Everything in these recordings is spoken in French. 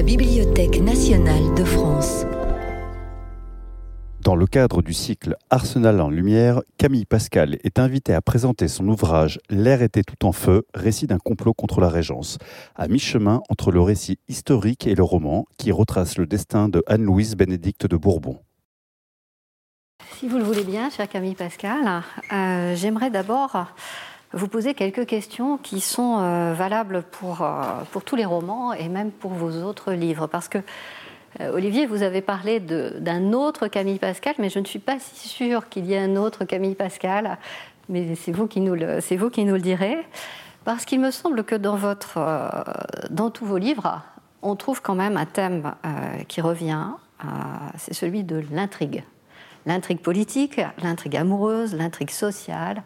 la Bibliothèque nationale de France. Dans le cadre du cycle Arsenal en lumière, Camille Pascal est invitée à présenter son ouvrage L'air était tout en feu, récit d'un complot contre la Régence, à mi-chemin entre le récit historique et le roman qui retrace le destin de Anne-Louise Bénédicte de Bourbon. Si vous le voulez bien, cher Camille Pascal, euh, j'aimerais d'abord vous poser quelques questions qui sont euh, valables pour, euh, pour tous les romans et même pour vos autres livres. Parce que, euh, Olivier, vous avez parlé d'un autre Camille Pascal, mais je ne suis pas si sûre qu'il y ait un autre Camille Pascal. Mais c'est vous, qui nous le, vous qui nous le direz. Parce qu'il me semble que dans, votre, dans tous vos livres, on trouve quand même un thème qui revient, c'est celui de l'intrigue. L'intrigue politique, l'intrigue amoureuse, l'intrigue sociale.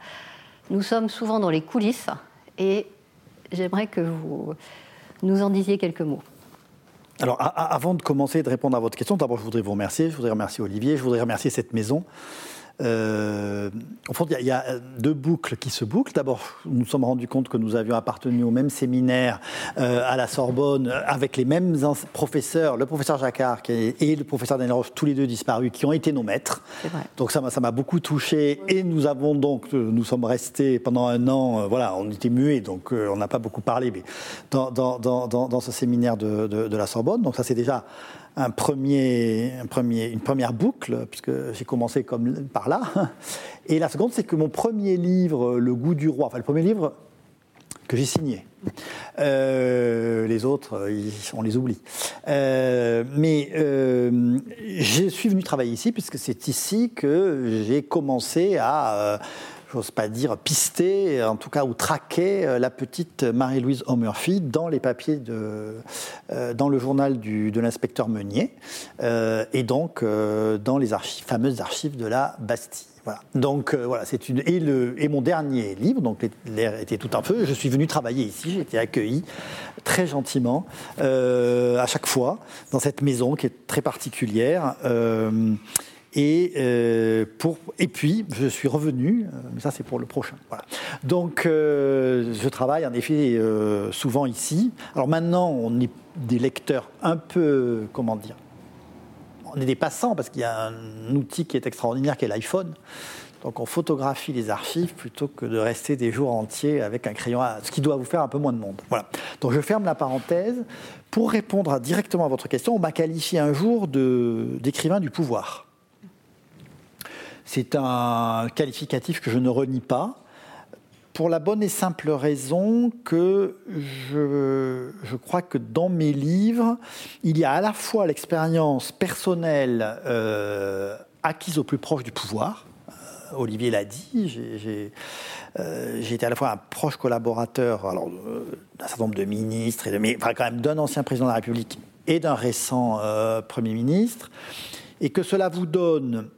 Nous sommes souvent dans les coulisses et j'aimerais que vous nous en disiez quelques mots. Alors, avant de commencer de répondre à votre question, d'abord, je voudrais vous remercier. Je voudrais remercier Olivier. Je voudrais remercier cette maison euh, en fait, il y, a deux boucles qui se bouclent. D'abord, nous nous sommes rendus compte que nous avions appartenu au même séminaire euh, à la Sorbonne, avec les mêmes professeurs, le professeur Jacquard et le professeur Daniel Roche, tous les deux disparus, qui ont été nos maîtres. Donc ça m'a beaucoup touché. Et nous avons donc, euh, nous sommes restés pendant un an, voilà, on était muets, donc on n'a pas beaucoup parlé, mais dans, dans, dans, dans ce séminaire de, de, de la Sorbonne. Donc ça, c'est déjà un premier, un premier, une première boucle, puisque j'ai commencé comme par là. Et la seconde, c'est que mon premier livre, Le goût du roi, enfin le premier livre que j'ai signé. Euh, les autres, on les oublie. Euh, mais euh, je suis venu travailler ici, puisque c'est ici que j'ai commencé à j'ose pas dire pister, en tout cas ou traquer euh, la petite Marie-Louise O'Murphy dans les papiers de, euh, dans le journal du, de l'inspecteur Meunier euh, et donc dans les fameuses archives de la Bastille. Voilà. Donc voilà, c'est une et, le, et mon dernier livre, donc l'air était tout un feu. Je suis venu travailler ici, j'ai été accueilli très gentiment à chaque fois dans cette maison qui est très particulière. Et, euh, et puis, je suis revenu, euh, mais ça c'est pour le prochain. Donc, euh, je travaille en effet souvent ici. Alors maintenant, on est des lecteurs un peu, comment dire, on est des passants parce qu'il y a un outil qui est extraordinaire qui est l'iPhone. Donc on photographie les archives plutôt que de rester des jours entiers avec un crayon, ce qui doit vous faire un peu moins de monde. Voilà. Donc je ferme la parenthèse. Pour répondre directement à votre question, on m'a qualifié un jour d'écrivain du pouvoir. C'est un qualificatif que je ne renie pas, pour la bonne et simple raison que je, crois que dans mes livres, il y a à la fois l'expérience personnelle euh, acquise au plus proche du pouvoir. Euh, Olivier l'a dit, j'ai euh, été à la fois un proche collaborateur d'un certain nombre de ministres, mais quand même d'un ancien président de la République et d'un récent Premier ministre, et que cela vous donne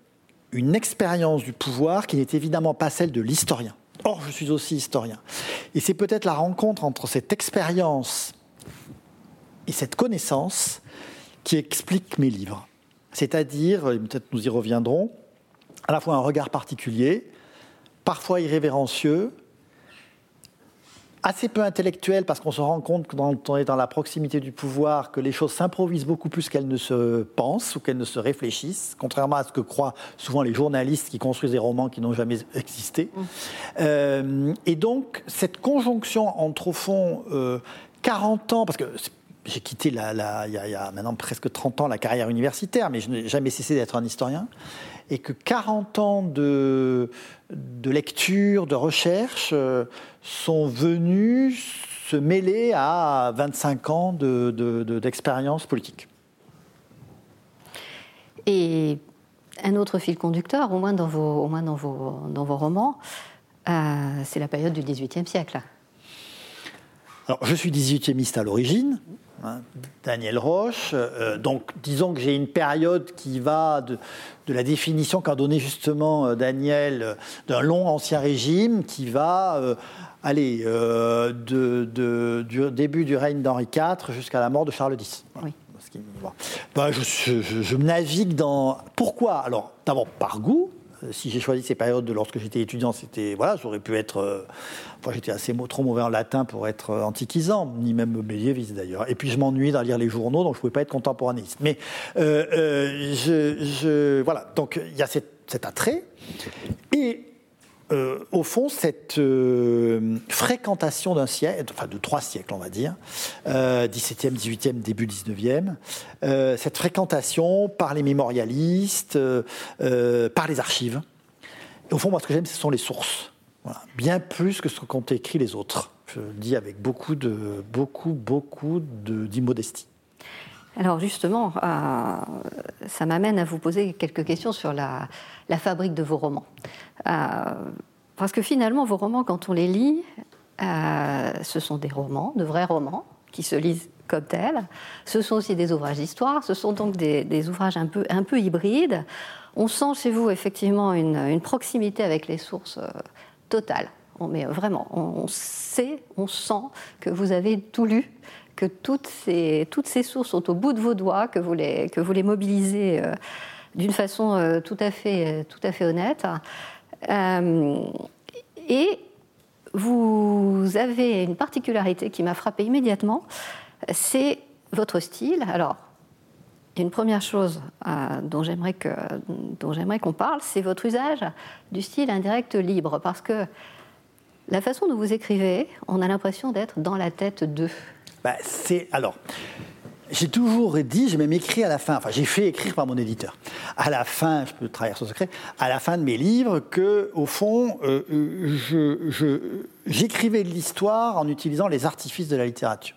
une expérience du pouvoir qui n'est évidemment pas celle de l'historien. Or, je suis aussi historien. Et c'est peut-être la rencontre entre cette expérience et cette connaissance qui explique mes livres. C'est-à-dire, peut-être nous y reviendrons, à la fois un regard particulier, parfois irrévérencieux, assez peu intellectuel parce qu'on se rend compte quand on est dans la proximité du pouvoir que les choses s'improvisent beaucoup plus qu'elles ne se pensent ou qu'elles ne se réfléchissent, contrairement à ce que croient souvent les journalistes qui construisent des romans qui n'ont jamais existé. Mmh. Euh, et donc, cette conjonction entre, au fond, 40 euh, ans, parce que j'ai quitté la, il, y a, maintenant presque 30 ans la carrière universitaire, mais je n'ai jamais cessé d'être un historien, et que 40 ans de, de lecture, de recherche euh, sont venus se mêler à 25 ans d'expérience de, politique. Et un autre fil conducteur, au moins dans vos, au moins dans vos, dans vos romans, euh, c'est la période du XVIIIe siècle. Alors, je suis 18e à l'origine, Hein, Daniel Roche. Euh, donc, disons que j'ai une période qui va de, la définition qu'a donnée justement euh, Daniel euh, d'un long ancien régime qui va aller de, du début du règne d'Henri IV jusqu'à la mort de Charles X. Ben, je, je, navigue dans. Pourquoi Alors, d'abord par goût, Si j'ai choisi ces périodes lorsque j'étais étudiant, c'était voilà, j'aurais pu être. enfin, j'étais assez trop mauvais en latin pour être antiquisant, ni même médiéviste d'ailleurs. Et puis je m'ennuyais d'en lire les journaux, donc je ne pouvais pas être contemporaniste. Mais voilà, donc il y a cet, cet attrait. Et euh, au fond, cette euh, fréquentation d'un siècle, enfin de trois siècles, on va dire, euh, 17e, 18e, début 19e, euh, cette fréquentation par les mémorialistes, par les archives. au fond, moi, ce que j'aime, ce sont les sources. Bien plus que ce qu'ont écrit les autres. Je le dis avec beaucoup de, beaucoup, beaucoup d'immodestie. Alors justement, ça m'amène à vous poser quelques questions sur la, fabrique de vos romans. Euh, parce que finalement, vos romans, quand on les lit, euh, ce sont des romans, de vrais romans, qui se lisent comme tels. Ce sont aussi des ouvrages d'histoire, ce sont donc des, ouvrages un peu, hybrides. On sent chez vous effectivement une, proximité avec les sources euh, totales. Mais vraiment, on, sait, on sent que vous avez tout lu, que toutes ces, sources sont au bout de vos doigts, que vous les, mobilisez d'une façon euh, tout, à fait, tout à fait honnête. Euh, et vous avez une particularité qui m'a frappée immédiatement, c'est votre style. Alors, une première chose euh, dont j'aimerais qu'on parle, c'est votre usage du style indirect libre, parce que la façon dont vous écrivez, on a l'impression d'être dans la tête d'eux. Bah, alors. J'ai toujours dit, j'ai même écrit à la fin, enfin j'ai fait écrire par mon éditeur, à la fin, je peux trahir son secret, à la fin de mes livres, que au fond, euh, j'écrivais de l'histoire en utilisant les artifices de la littérature.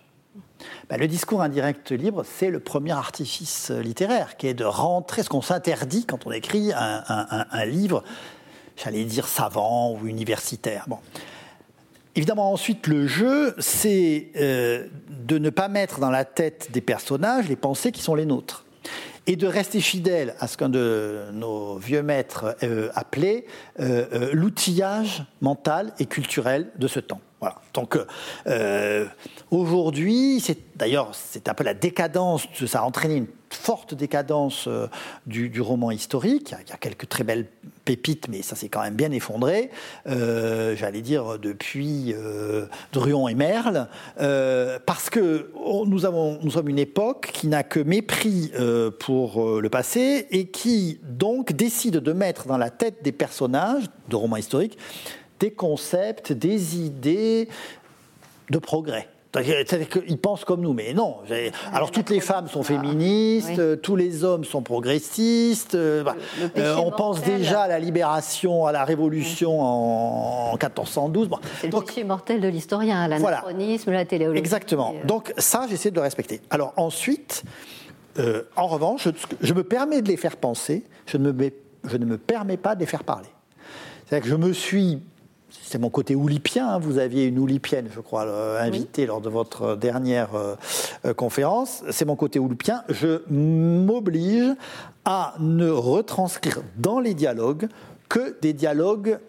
Ben, le discours indirect libre, c'est le premier artifice littéraire, qui est de rentrer ce qu'on s'interdit quand on écrit un, un livre, j'allais dire savant ou universitaire. Bon. Évidemment, ensuite, le jeu, c'est euh, de ne pas mettre dans la tête des personnages les pensées qui sont les nôtres. Et de rester fidèle à ce qu'un de nos vieux maîtres euh, appelait euh, l'outillage mental et culturel de ce temps. Voilà. Donc aujourd'hui, c'est d'ailleurs c'est un peu la décadence, ça a entraîné une forte décadence du, roman historique. Il y a quelques très belles pépites, mais ça s'est quand même bien effondré. Euh, j'allais dire depuis euh, Druon et Merle, parce que nous, nous sommes une époque qui n'a que mépris pour le passé et qui donc décide de mettre dans la tête des personnages de romans historiques des concepts, des idées de progrès. C'est-à-dire qu'ils pensent comme nous, mais non. Alors toutes les femmes sont féministes, tous les hommes sont progressistes. Euh, bah, euh, on pense déjà à la libération, à la révolution en, 1412. C'est le péché mortel de l'historien, l'anachronisme, la téléologie. Exactement. Euh. Donc ça, j'essaie de le respecter. Alors ensuite, en revanche, je, me permets de les faire penser, je ne me, je ne me permets pas de les faire parler. C'est-à-dire que je me suis c'est mon côté oulipien. Hein. Vous aviez une oulipienne, je crois, euh, invitée lors de votre dernière euh, euh, conférence. C'est mon côté oulipien. Je m'oblige à ne retranscrire dans les dialogues que des dialogues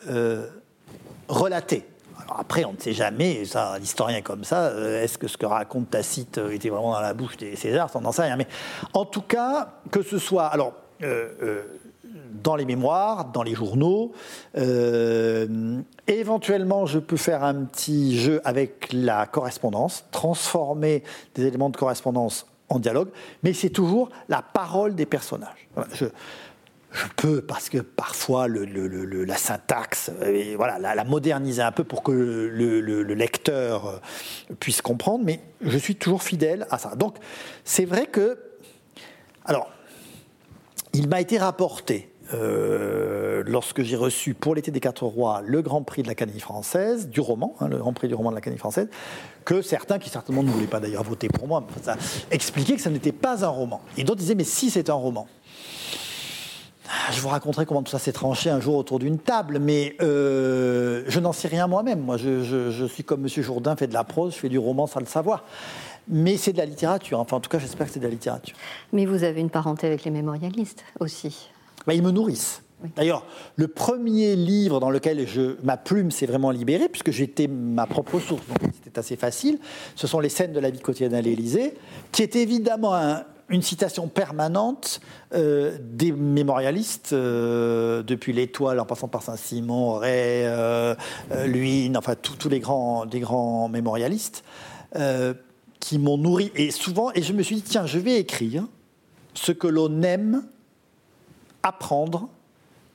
relatés. après, on ne sait jamais, ça, l'historien comme ça, est-ce que ce que raconte Tacite était vraiment dans la bouche des Césars On n'en sait rien. Mais en tout cas, que ce soit. Alors, dans les mémoires, dans les journaux. Euh, éventuellement, je peux faire un petit jeu avec la correspondance, transformer des éléments de correspondance en dialogue, mais c'est toujours la parole des personnages. je, peux, parce que parfois la syntaxe, euh, voilà, la, moderniser un peu pour que le, lecteur euh, puisse comprendre, mais je suis toujours fidèle à ça. Donc, c'est vrai que, alors, il m'a été rapporté euh, lorsque j'ai reçu pour l'été des Quatre Rois le Grand Prix de l'Académie française, du roman, hein, le Grand Prix du roman de l'Académie française, que certains, qui certainement ne voulaient pas d'ailleurs voter pour moi, expliquaient que ça n'était pas un roman. Et d'autres disaient, mais si c'est un roman. Ah, je vous raconterai comment tout ça s'est tranché un jour autour d'une table, mais euh, je n'en sais rien moi-même. Moi, je, suis comme M. Jourdain, fait de la prose, je fais du roman sans le savoir mais c'est de la littérature. Enfin, en tout cas, j'espère que c'est de la littérature. Mais vous avez une parenté avec les mémorialistes aussi. Bah, ils me nourrissent. D'ailleurs, le premier livre dans lequel je, ma plume s'est vraiment libérée, puisque j'étais ma propre source, donc c'était assez facile, ce sont les scènes de la vie quotidienne à l'Élysée, qui est évidemment un, une citation permanente euh, des mémorialistes, euh, depuis l'Étoile en passant par Saint-Simon, Ray, euh, Luynes, enfin tous les grands, des grands mémorialistes, qui m'ont nourri. Et souvent, et je me suis dit, tiens, je vais écrire ce que l'on aime apprendre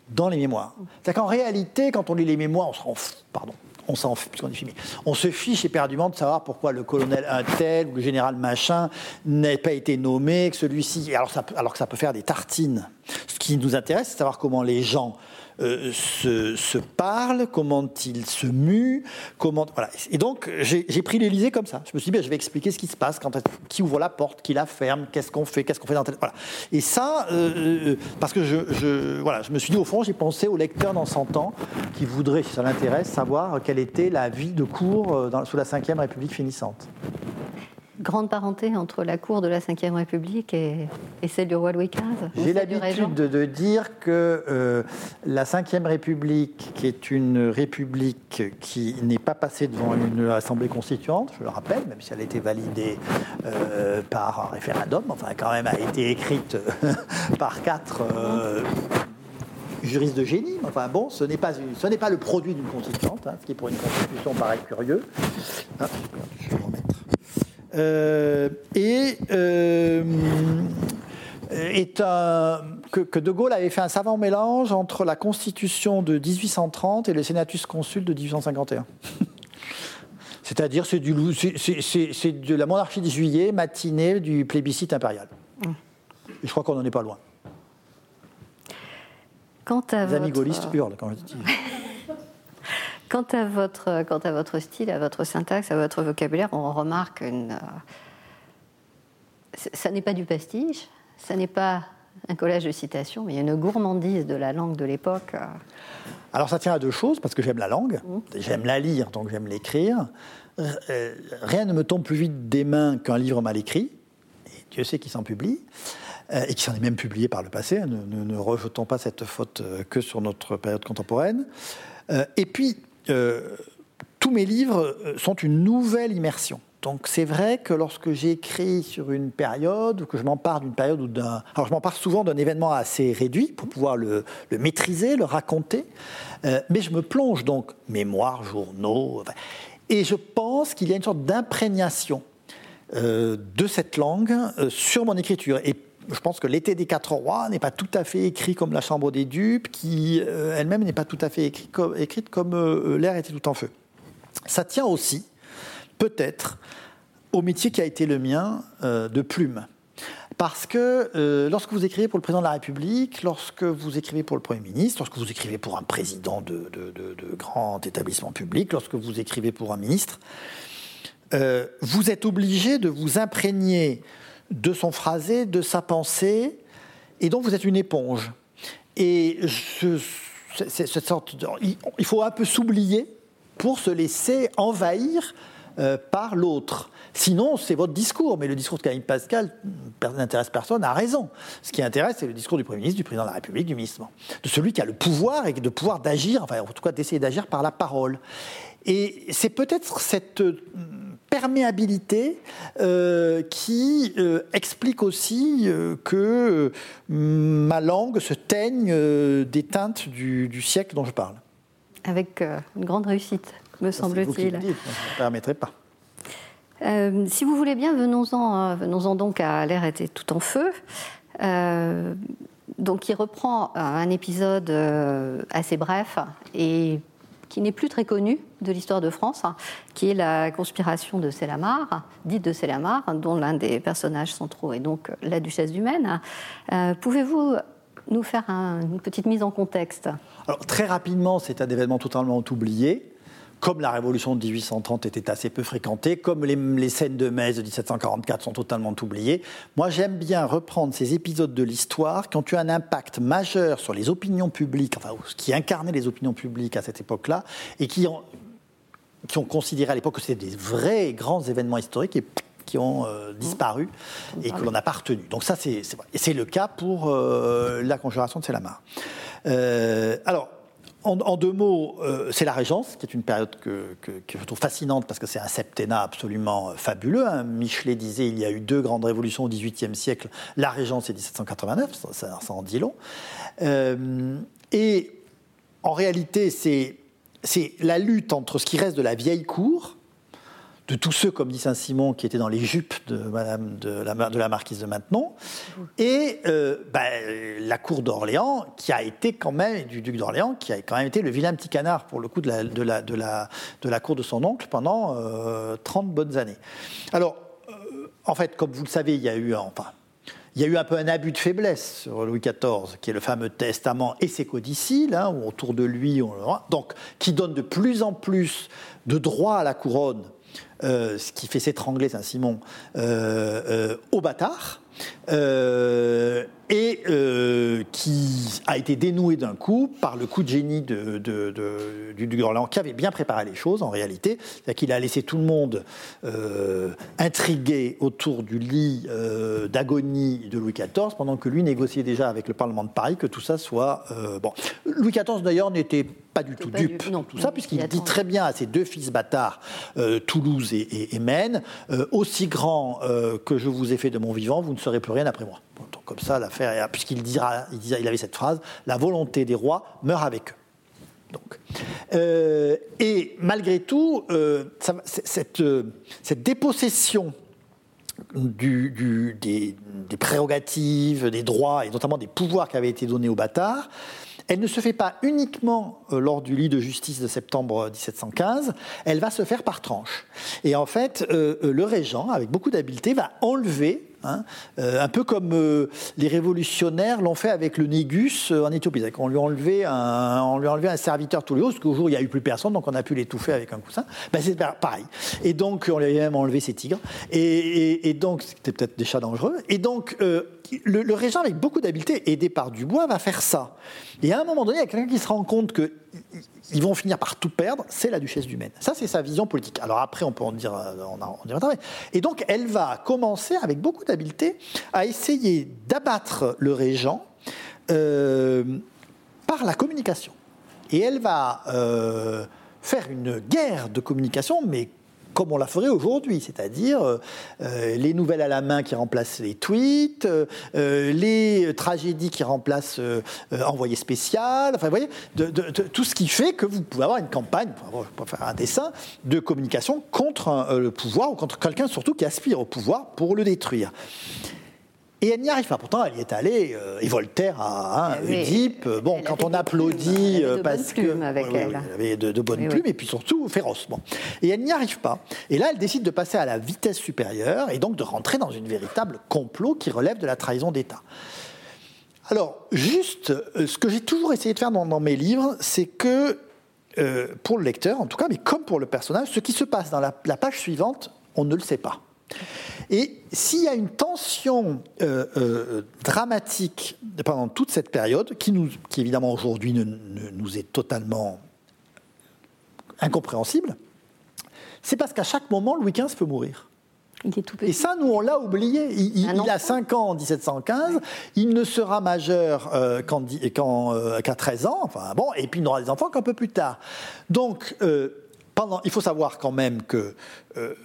dans les mémoires. C'est-à-dire qu'en réalité, quand on lit les mémoires, on se rend, pardon, on s'en puisqu'on est filmé. On se fiche éperdument de savoir pourquoi le colonel un tel ou le général machin n'a pas été nommé, que celui-ci. Alors, alors que ça peut faire des tartines. Ce qui nous intéresse, c'est de savoir comment les gens euh, se, se, parlent, comment ils se muent, comment voilà. Et donc j'ai pris l'Élysée comme ça. Je me suis dit, ben, je vais expliquer ce qui se passe, quand, qui ouvre la porte, qui la ferme, qu'est-ce qu'on fait, qu'est-ce qu'on fait dans tel... voilà. Et ça, euh, euh, parce que je, voilà, je me suis dit au fond, j'ai pensé au lecteur dans 100 ans qui voudrait, si ça l'intéresse, savoir quelle était la vie de cour dans, sous la Ve République finissante grande parenté entre la cour de la Ve République et, celle du roi Louis XV J'ai l'habitude de, dire que euh, la Ve République, qui est une république qui n'est pas passée devant une assemblée constituante, je le rappelle, même si elle a été validée euh, par un référendum, enfin quand même a été écrite par quatre euh, juristes de génie. Enfin bon, ce n'est pas, ce n'est pas le produit d'une constituante, hein, ce qui pour une constitution paraît curieux. Ah, je vais remettre. Euh, et euh, est un, que, De Gaulle avait fait un savant mélange entre la Constitution de 1830 et le Senatus Consul de 1851. C'est-à-dire, c'est, de la monarchie de juillet, matinée du plébiscite impérial. Et je crois qu'on n'en est pas loin. Quant à Les amis gaullistes hurlent quand je dis. Quant à, votre, quant à votre style, à votre syntaxe, à votre vocabulaire, on remarque une. Euh, ça n'est pas du pastiche, ça n'est pas un collège de citations, mais il y a une gourmandise de la langue de l'époque. Euh. Alors ça tient à deux choses, parce que j'aime la langue, mmh. j'aime la lire, donc j'aime l'écrire. Euh, rien ne me tombe plus vite des mains qu'un livre mal écrit, et Dieu sait qu'il s'en publie, et qui s'en est même publié par le passé, ne, ne, ne, rejetons pas cette faute que sur notre période contemporaine. et puis, tous mes livres euh, sont une nouvelle immersion. Donc c'est vrai que lorsque j'écris sur une période, ou que je m'empare d'une période ou d'un... Alors je m'empare souvent d'un événement assez réduit pour pouvoir le, maîtriser, le raconter, euh, mais je me plonge donc mémoire, journaux, et je pense qu'il y a une sorte d'imprégnation de cette langue sur mon écriture. Je pense que l'été des quatre rois n'est pas tout à fait écrit comme la chambre des dupes, qui euh, elle-même n'est pas tout à fait écrite comme euh, l'air était tout en feu. Ça tient aussi, peut-être, au métier qui a été le mien euh, de plume. Parce que lorsque vous écrivez pour le président de la République, lorsque vous écrivez pour le Premier ministre, lorsque vous écrivez pour un président de, de grand établissement public, lorsque vous écrivez pour un ministre, vous êtes obligé de vous imprégner de son phrasé, de sa pensée, et donc vous êtes une éponge. Et cette sorte il faut un peu s'oublier pour se laisser envahir euh, par l'autre. Sinon, c'est votre discours, mais le discours de Camille Pascal n'intéresse personne, a raison. Ce qui intéresse, c'est le discours du Premier ministre, du Président de la République, du ministre, de celui qui a le pouvoir et de pouvoir d'agir, enfin en tout cas d'essayer d'agir par la parole. Et c'est peut-être cette perméabilité euh, qui euh, explique aussi euh, que ma langue se teigne des teintes du, siècle dont je parle. Avec une grande réussite, me semble-t-il. Je ne permettrai pas. si vous voulez bien, venons-en venons donc à L'air était tout en feu. donc, il reprend un épisode assez bref et qui n'est plus très connue de l'histoire de France, hein, qui est la conspiration de Célamar, dite de Célamar, dont l'un des personnages centraux est donc la duchesse du Maine. Euh, pouvez-vous nous faire une petite mise en contexte? Très rapidement, c'est un événement totalement oublié comme la révolution de 1830 était assez peu fréquentée, comme les, scènes de Metz de 1744 sont totalement oubliées, moi j'aime bien reprendre ces épisodes de l'histoire qui ont eu un impact majeur sur les opinions publiques, enfin qui incarnaient les opinions publiques à cette époque-là, et qui ont, qui ont considéré à l'époque que c'était des vrais grands événements historiques et qui ont euh, disparu et que l'on n'a pas retenu. Donc ça, c'est le cas pour euh, la conjuration de Sélamar. Euh, alors, en, deux mots, euh, c'est la Régence, qui est une période que, je trouve fascinante parce que c'est un septennat absolument fabuleux. Hein. Michelet disait il y a eu deux grandes révolutions au XVIIIe siècle, la Régence et 1789, ça, en dit long. et en réalité, c'est la lutte entre ce qui reste de la vieille cour, de tous ceux, comme dit Saint-Simon, qui étaient dans les jupes de, Madame de, la, de la marquise de Maintenon, et euh, bah, la cour d'Orléans, qui a été quand même, du duc d'Orléans, qui a quand même été le vilain petit canard, pour le coup, de la, de la, de la, de la cour de son oncle pendant 30 euh, bonnes années. Alors, euh, en fait, comme vous le savez, il y a eu, enfin, il y a eu un peu un abus de faiblesse sur Louis XIV, qui est le fameux testament et ses codicilles, hein, où autour de lui, on, donc, qui donne de plus en plus de droits à la couronne euh, ce qui fait s'étrangler Saint-Simon, euh, euh, au bâtard, et qui a été dénoué d'un coup par le coup de génie de, du duc d'Orléans, qui avait bien préparé les choses en réalité. C'est-à-dire qu'il a laissé tout le monde intrigué autour du lit d'agonie de Louis XIV, pendant que lui négociait déjà avec le Parlement de Paris que tout ça soit. bon. Louis XIV d'ailleurs n'était pas du tout dupe non, tout ça, puisqu'il dit très bien à ses deux fils bâtards, euh, Toulouse et, Maine, euh, aussi grand euh, que je vous ai fait de mon vivant, vous ne serez plus rien après moi. Comme ça, l'affaire, puisqu'il dira, il, avait cette phrase, la volonté des rois meurt avec eux. Donc. et malgré tout, cette, cette, dépossession des, prérogatives, des droits et notamment des pouvoirs qui avaient été donnés aux bâtards, elle ne se fait pas uniquement euh, lors du lit de justice de septembre 1715, elle va se faire par tranches. Et en fait, euh, euh, le régent, avec beaucoup d'habileté, va enlever Hein. Euh, un peu comme euh, les révolutionnaires l'ont fait avec le Négus euh, en Éthiopie. On lui, a enlevé un, lui a enlevé un serviteur tous les jours, parce qu'au jour il n'y a eu plus personne, donc on a pu l'étouffer avec un coussin. Ben, c'est pareil. Et donc, on lui a même enlevé ses tigres. Et, donc, c'était peut-être des chats dangereux. Et donc, le, régent, avec beaucoup d'habileté, aidé par Dubois, va faire ça. Et à un moment donné, il y a quelqu'un qui se rend compte que ils vont finir par tout perdre, c'est la duchesse du Maine. Ça, c'est sa vision politique. Alors après, on peut en dire, on en Et donc, elle va commencer avec beaucoup d'habileté à essayer d'abattre le régent euh, par la communication. Et elle va euh, faire une guerre de communication, mais comme on la ferait aujourd'hui, c'est-à-dire euh, euh, les nouvelles à la main qui remplacent les tweets, euh, les tragédies qui remplacent envoyé spécial, enfin vous voyez, tout ce qui fait que vous pouvez avoir une campagne, pour faire un dessin, de communication contre le pouvoir ou contre quelqu'un surtout qui aspire au pouvoir pour le détruire. Et elle n'y arrive pas. Pourtant, elle y est allée. Euh, et Voltaire a euh, Bon, quand on applaudit euh, parce que avec elle. avait de, bonnes plumes et puis surtout féroce. Et elle n'y arrive pas. Et là, elle décide de passer à la vitesse supérieure et donc de rentrer dans une véritable complot qui relève de la trahison d'État. Alors, juste, ce que j'ai toujours essayé de faire dans, mes livres, c'est que pour le lecteur, en tout cas, mais comme pour le personnage, ce qui se passe dans la page suivante, on ne le sait pas. Et s'il y a une tension euh, euh, dramatique pendant toute cette période, qui, nous, qui évidemment aujourd'hui ne, nous est totalement incompréhensible, c'est parce qu'à chaque moment, Louis XV peut mourir. Il est tout petit. Et ça, nous, on l'a oublié. Il, a 5 ans en 1715, il ne sera majeur euh, qu'à 13 ans, enfin, bon, et puis il n'aura des enfants qu'un peu plus tard. Donc, il faut savoir quand même que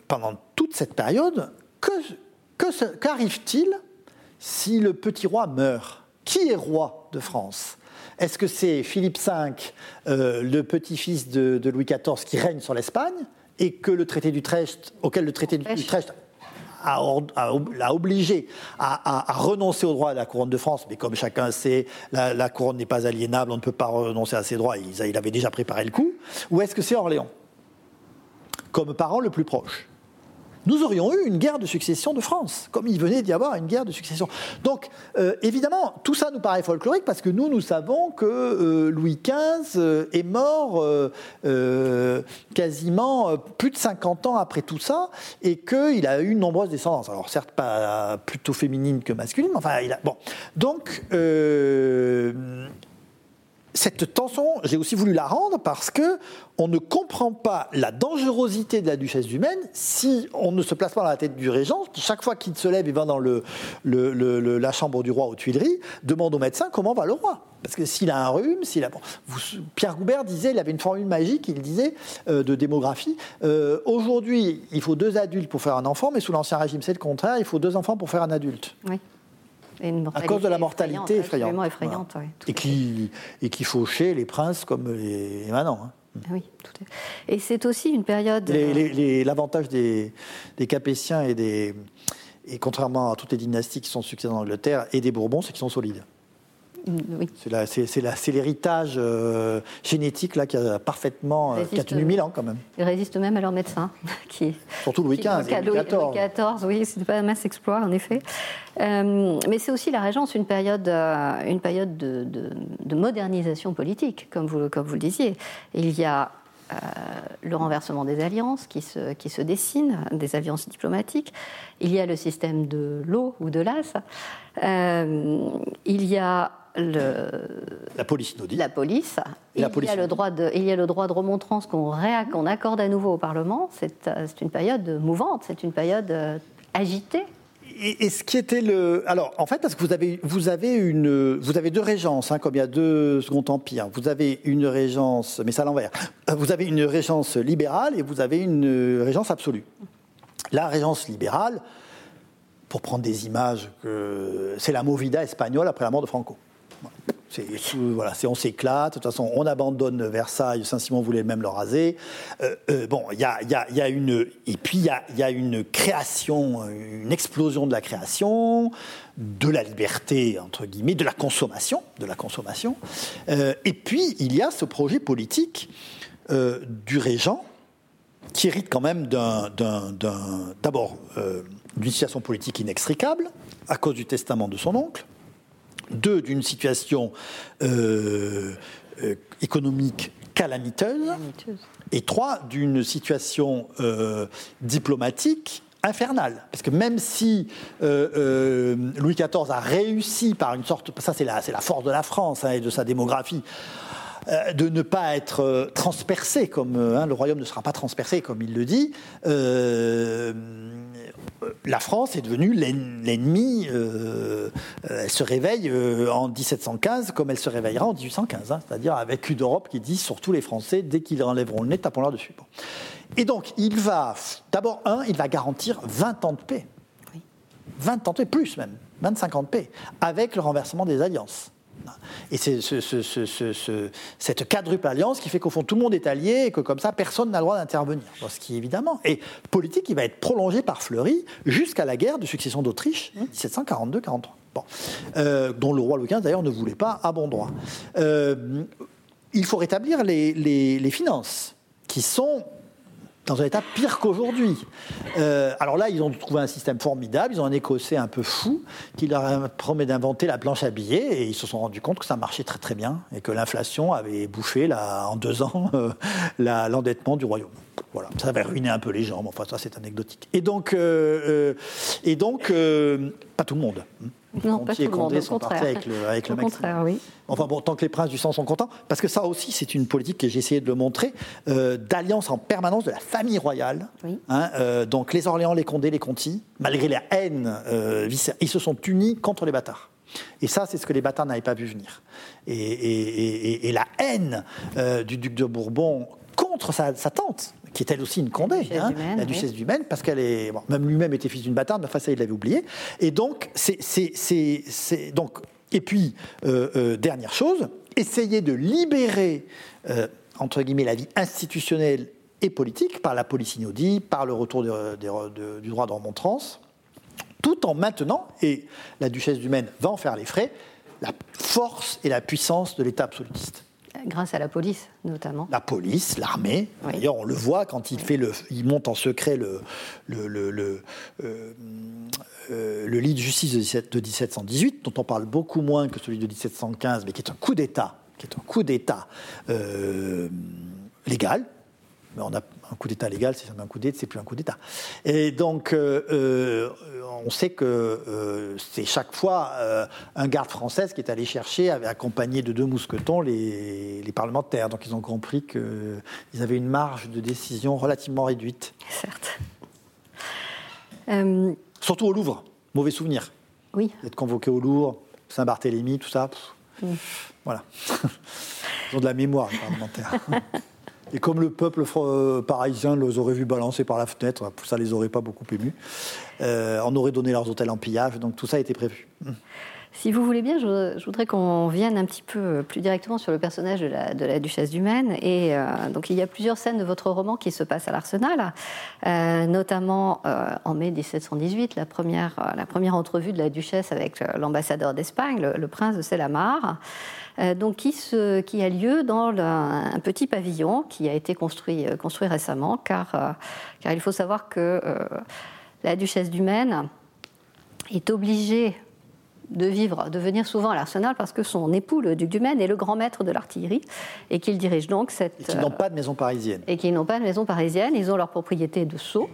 pendant toute cette période, qu'arrive-t-il si le petit roi meurt? Qui est roi de France? Est-ce que c'est Philippe V, euh, le petit-fils de, Louis XIV, qui règne sur l'Espagne et que le traité d'Utrecht, auquel le traité d'Utrecht l'a obligé à, renoncer au droit de la couronne de France, mais comme chacun sait, la, couronne n'est pas aliénable, on ne peut pas renoncer à ses droits, il avait déjà préparé le coup, ou est-ce que c'est Orléans? Comme parent le plus proche. Nous aurions eu une guerre de succession de France, comme il venait d'y avoir une guerre de succession. Donc, euh, évidemment, tout ça nous paraît folklorique parce que nous, nous savons que euh, Louis XV euh, est mort quasiment plus de 50 ans après tout ça et qu'il a eu une nombreuse descendance. Alors, certes, pas plutôt féminine que masculine, mais enfin, il a. Bon. Donc, cette tension, j'ai aussi voulu la rendre parce que on ne comprend pas la dangerosité de la duchesse du Maine si on ne se place pas dans la tête du régent, qui chaque fois qu'il se lève et va dans la chambre du roi aux Tuileries, demande au médecin comment va le roi. Parce que s'il a un rhume, s'il a... Pierre Goubert disait, il avait une formule magique, il disait, euh, de démographie, euh, aujourd'hui, il faut deux adultes pour faire un enfant, mais sous l'Ancien Régime, c'est le contraire, il faut deux enfants pour faire un adulte. Oui à cause de la mortalité effrayante. effrayante et, qui, et qui fauchait les princes comme les, manants. Hein. Ah oui, tout à fait. Et c'est aussi une période. Euh, l'avantage des, des Capétiens et des. Et contrairement à toutes les dynasties qui sont succédées en Angleterre et des Bourbons, c'est qu'ils sont solides. Mm, c'est l'héritage euh, génétique là, qui a parfaitement euh, qui a tenu mille ans quand même. Ils résistent même à leurs médecins. Qui, Surtout Louis XV et Louis XIV. Louis XIV, oui, c'est pas un masse exploit en effet. Euh, mais c'est aussi la Régence une période, une période de, de, modernisation politique, comme vous, comme vous le disiez. Il y a le renversement des alliances qui se, qui se dessinent, des alliances diplomatiques. Il y a le système de l'eau ou de l'as. il y a la police nous dit. La police. il, y a le droit de, il y a le droit de remontrance qu'on accorde à nouveau au Parlement. C'est euh, une période mouvante, c'est une période euh, agitée. Et, ce qui était le. Alors, en fait, parce que vous avez, vous avez, une, vous avez deux régences, hein, comme il y a deux Second Empire. Vous avez une régence, mais ça à l'envers. Vous avez une régence libérale et vous avez une régence absolue. La régence libérale, pour prendre des images, c'est la movida espagnole après la mort de Franco. Voilà, on s'éclate. De toute façon, on abandonne Versailles. Saint-Simon voulait même le raser. Euh, euh, bon, il y a, y, y a, une et puis il y a, y a, une création, une explosion de la création, de la liberté entre guillemets, de la consommation, de la consommation. Euh, et puis il y a ce projet politique du régent qui hérite quand même d'abord d'une situation politique inextricable à cause du testament de son oncle deux, d'une situation euh, euh, économique calamiteuse, et trois, d'une situation euh, diplomatique infernale. Parce que même si Louis XIV a réussi par une sorte, ça c'est la, la, force de la France hein, et de sa démographie, de ne pas être transpercé, comme hein, le royaume ne sera pas transpercé, comme il le dit, la France est devenue l'ennemi. Euh, euh, elle se réveille euh, en 1715 comme elle se réveillera en 1815, hein, c'est-à-dire avec une Europe qui dit surtout les Français, dès qu'ils enlèveront le nez, tapons-leur dessus. Et donc, il va, d'abord, un, il va garantir 20 ans de paix. 20 ans de paix, plus même, 25 ans de paix, avec le renversement des alliances. Et c'est cette quadruple alliance qui fait qu'au fond tout le monde est allié et que comme ça personne n'a le droit d'intervenir. Ce qui évidemment est politique qui va être prolongé par Fleury jusqu'à la guerre de succession d'Autriche, 1742-43. Bon. Euh, dont le roi Louis XV d'ailleurs ne voulait pas à bon droit. Euh, il faut rétablir les finances qui sont dans un état pire qu'aujourd'hui. Euh, alors là, ils ont trouvé un système formidable, ils ont un Écossais un peu fou qui leur promet d'inventer la planche à billets et ils se sont rendus compte que ça marchait très très bien et que l'inflation avait bouffé là, en deux ans l'endettement du royaume. Voilà, ça avait ruiné un peu les gens, mais enfin ça c'est anecdotique. Et donc, euh, et donc pas tout le monde. Hein. Non, pas tout le monde, sont partis avec le, avec le contraire, oui. Enfin bon, tant que les princes du sang sont contents, parce que ça aussi, c'est une politique que j'ai essayé de le montrer, euh, d'alliance en permanence de la famille royale. Hein, euh, donc les Orléans, les Condés, les Conti, malgré la haine, euh, ils se sont unis contre les bâtards. Et ça, c'est ce que les bâtards n'avaient pas vu venir. Et, la haine du duc de Bourbon contre sa tante, qui est elle aussi une Condé, la duchesse, hein, la duchesse du Maine, parce qu'elle est. même lui-même était fils d'une bâtarde, mais enfin, ça, il l'avait oublié. Et donc, c'est. Donc, et puis, euh, euh, dernière chose, essayer de libérer, euh, entre guillemets, la vie institutionnelle et politique par la police inaudie, par le retour du droit de remontrance, tout en maintenant, et la duchesse du Maine va en faire les frais, la force et la puissance de l'État absolutiste. Grâce à la police, notamment. La police, l'armée. D'ailleurs, on le voit quand il, fait le, il monte en secret le, le, le, euh, euh, le lit de justice de, 1718, dont on parle beaucoup moins que celui de 1715, mais qui est un coup d'État, qui est un coup d'État euh, légal. Mais on a Un coup d'État légal, c'est jamais un coup d'État, c'est plus un coup d'État. Et donc, euh, euh, on sait que euh, c'est chaque fois euh, un garde français qui est allé chercher, accompagné de deux mousquetons, les, les parlementaires. Donc, ils ont compris qu'ils avaient une marge de décision relativement réduite. Certes. Euh, Surtout au Louvre. Mauvais souvenir. oui, D'être convoqué au Louvre, Saint-Barthélemy, tout ça. pff, Mm. Voilà. Ils ont de la mémoire, les parlementaires. Et comme le peuple euh, parisien les aurait vus balancer par la fenêtre, ça les aurait pas beaucoup émus. Euh, on aurait donné leurs hôtels en pillage, donc tout ça a été prévu. Si vous voulez bien, je, voudrais qu'on vienne un petit peu plus directement sur le personnage de la, duchesse du Maine. Et euh, donc, il y a plusieurs scènes de votre roman qui se passent à l'Arsenal, euh, notamment euh, en mai 1718, la première, entrevue de la duchesse avec l'ambassadeur d'Espagne, le, prince de Selamar. donc qui, a lieu dans un petit pavillon qui a été construit, récemment, car, car il faut savoir que la duchesse du Maine est obligée de vivre, de venir souvent à l'Arsenal parce que son époux, le duc du Maine, est le grand maître de l'artillerie et qu'il dirige donc cette. Et qui n'ont pas de maison parisienne. et qui n'ont pas de maison parisienne, ils ont leur propriété de Sceaux,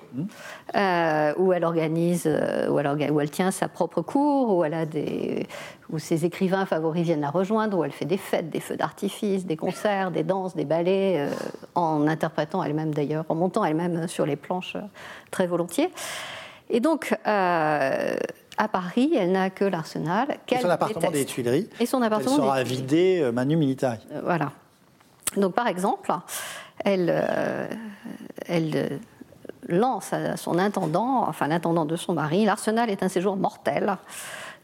euh, où elle organise, euh, où elle, orga- où elle tient sa propre cour, où elle a des, où ses écrivains favoris viennent la rejoindre, où elle fait des fêtes, des feux d'artifice, des concerts, des danses, des ballets, euh, en interprétant elle-même d'ailleurs, en montant elle-même sur les planches euh, très volontiers. Et donc, euh, à Paris, elle n'a que l'Arsenal. Et qu'elle son appartement des. Tuileries. Et son Elle appartement sera des Tuileries. vidé euh, Manu Militari. Euh, Voilà. Donc, par exemple, elle, euh, elle lance à son intendant, enfin l'intendant de son mari, l'arsenal est un séjour mortel.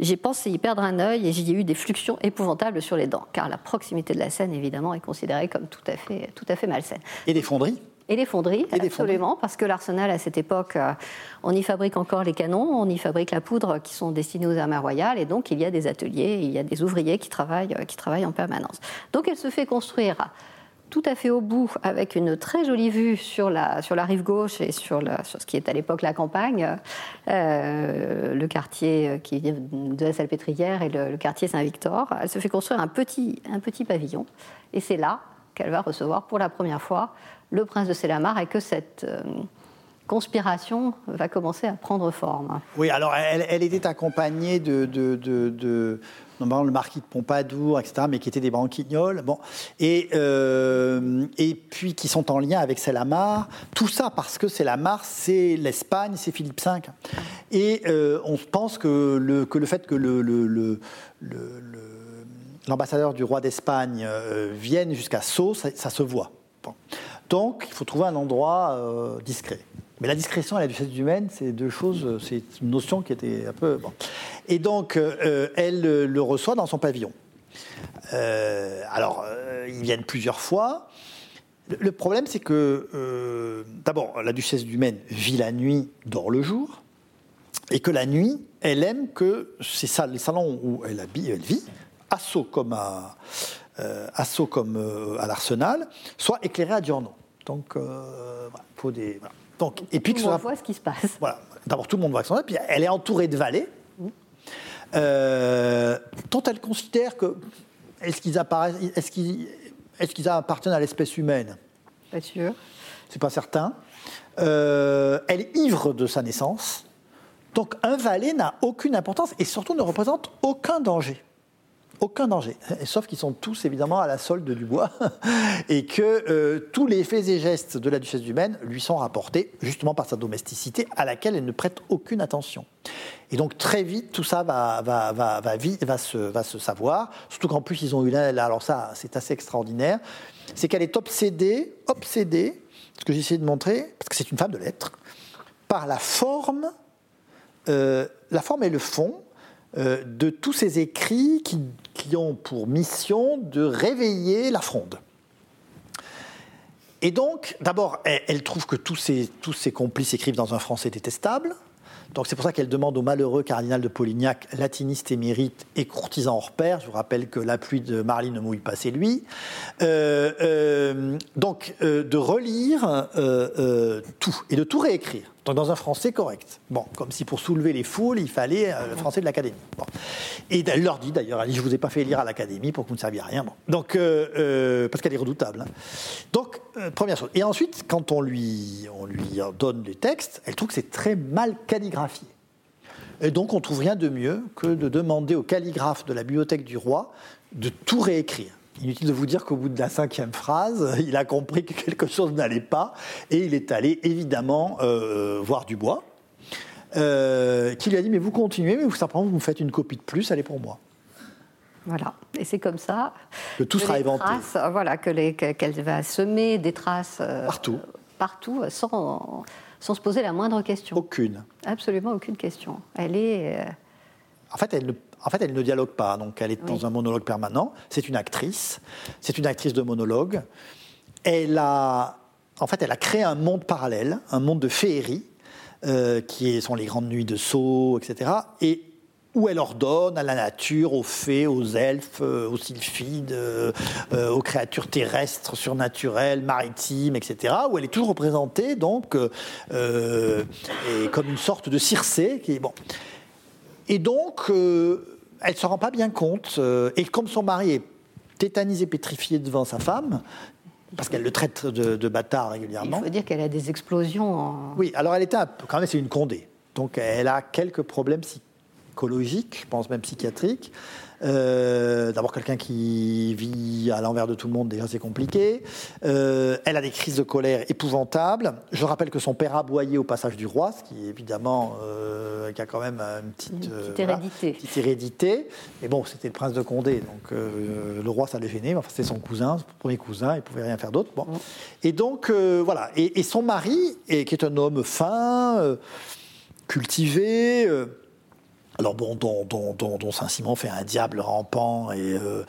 J'ai pensé y perdre un œil et j'y ai eu des fluxions épouvantables sur les dents, car la proximité de la Seine, évidemment, est considérée comme tout à fait, tout à fait malsaine. Et des fonderies. Et les fonderies, Et des absolument, parce que l'arsenal à cette époque, euh, on y fabrique encore les canons, on y fabrique la poudre qui sont destinés aux armées royales, et donc il y a des ateliers, il y a des ouvriers qui travaillent, euh, qui travaillent en permanence. Donc elle se fait construire tout à fait au bout, avec une très jolie vue sur la, sur la rive gauche et sur, la- sur ce qui est à l'époque la campagne, euh, le quartier qui vient de la Salpêtrière et le, le quartier Saint-Victor. Elle se fait construire un petit, un petit pavillon, et c'est là qu'elle va recevoir pour la première fois le prince de Sélamar et que cette euh, conspiration va commencer à prendre forme. Oui, alors elle, était accompagnée de, de, le marquis de Pompadour, etc., mais qui étaient des branquignoles. Bon, et, euh, et puis qui sont en lien avec Selamar. Tout ça parce que Selamar, c'est l'Espagne, c'est Philippe V. Et euh, on pense que le, que le fait que l'ambassadeur du roi d'Espagne vienne jusqu'à Sceaux, ça, se voit. Donc, il faut trouver un endroit euh, discret. Mais la discrétion et la duchesse du Maine, c'est deux choses, euh, c'est une notion qui était un peu. Et donc, euh, elle le reçoit dans son pavillon. Alors, ils viennent plusieurs fois. Le, problème, c'est que, d'abord, la duchesse du Maine vit la nuit, dort le jour, et que la nuit, elle aime que les salons où elle, elle vit, Sceaux comme à, à, l'Arsenal, soient éclairés à diurno. Donc, euh, voilà, faut des. voilà. Donc, et puis que Tout ce le monde voit ce qui se passe. voilà. D'abord, tout le monde voit que son puis elle est entourée de valets, euh, dont elle considère que. Est-ce qu'ils apparaissent. Est-ce qu'ils est-ce qu'ils appartiennent à l'espèce humaine? Pas sûr. C'est pas certain. Euh, elle est ivre de sa naissance. Donc, un valet n'a aucune importance et surtout ne représente aucun danger. Aucun danger. Sauf qu'ils sont tous évidemment à la solde du bois et que euh, tous les faits et gestes de la duchesse du Maine lui sont rapportés justement par sa domesticité à laquelle elle ne prête aucune attention. Et donc très vite tout ça va, va, va, va, se, va se savoir. Surtout qu'en plus ils ont eu là, alors ça c'est assez extraordinaire, c'est qu'elle est obsédée, obsédée, ce que j'ai essayé de montrer, parce que c'est une femme de lettres, par la forme euh, la forme et le fond euh, de tous ces écrits qui, ont pour mission de réveiller la fronde. Et donc, d'abord, elle, trouve que tous ses, complices écrivent dans un français détestable. Donc c'est pour ça qu'elle demande au malheureux cardinal de Polignac, latiniste émérite et courtisan hors pair, je vous rappelle que la pluie de Marly ne mouille pas, c'est lui, euh, euh, donc de relire tout et de tout réécrire. Donc dans un français correct. Bon, comme si pour soulever les foules, il fallait euh, le français de l'académie. Et elle leur dit d'ailleurs, elle dit, je vous ai pas fait lire à l'académie pour que vous ne serviez à rien. Donc, euh, euh, parce qu'elle est redoutable. hein. Donc, première chose. Et ensuite, quand on lui, on lui donne les textes, elle trouve que c'est très mal calligraphié. Et donc, on trouve rien de mieux que de demander au calligraphe de la bibliothèque du roi de tout réécrire. Inutile de vous dire qu'au bout de la cinquième phrase, il a compris que quelque chose n'allait pas et il est allé évidemment euh, voir Dubois, euh, qui lui a dit Mais vous continuez, mais vous simplement vous me faites une copie de plus, elle est pour moi. Voilà. Et c'est comme ça Que tout que sera les éventé. traces, euh, voilà, que les- qu'elle va semer des traces euh, Partout. partout, sans, sans se poser la moindre question. Aucune. Absolument aucune question. Elle est. En fait, elle ne, en fait, elle ne dialogue pas, donc elle est Oui. dans un monologue permanent. C'est une actrice, c'est une actrice de monologue. Elle a, en fait, elle a créé un monde parallèle, un monde de féerie, euh, qui sont les grandes nuits de Sceaux, etc. Et où elle ordonne à la nature, aux fées, aux elfes, euh, aux sylphides, euh, euh, aux créatures terrestres, surnaturelles, maritimes, etc. Où elle est toujours représentée donc euh, et comme une sorte de Circé qui est bon. Et donc, elle ne se rend pas bien compte. euh, et comme son mari est tétanisé, pétrifié devant sa femme, parce qu'elle le traite de, de bâtard il régulièrement. faut dire qu'elle a des explosions. en- Oui, alors elle était quand même, c'est une condé. Donc elle a quelques problèmes psychologiques, je pense même psychiatriques. Euh, D'abord, quelqu'un qui vit à l'envers de tout le monde, déjà c'est compliqué. Euh, elle a des crises de colère épouvantables. Je rappelle que son père aboyait au passage du roi, ce qui évidemment, euh, qui a quand même une petite, Une petite voilà, hérédité. petite hérédité. Mais bon, c'était le prince de Condé, donc le roi ça les gênait. Enfin, c'était son cousin, son premier cousin, il pouvait rien faire d'autre. Bon. Et donc voilà. Et, et son mari, et, qui est un homme fin, cultivé. Alors bon, dont, dont- dont- dont Saint-Simon fait un diable rampant et euh,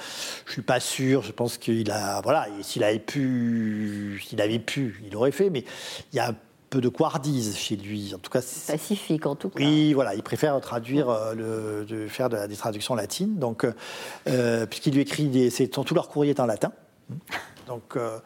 je suis pas sûr. Je pense qu'il a, voilà, s'il avait pu, s'il avait pu, il aurait fait. Mais il y a un peu de couardise chez lui. En tout cas, Pacifique en tout cas. oui, voilà, il préfère traduire, euh, le, de faire de des traductions latines, donc euh, euh, puisqu'il lui écrit, des, c'est, tout leur courrier est en latin. Donc, euh,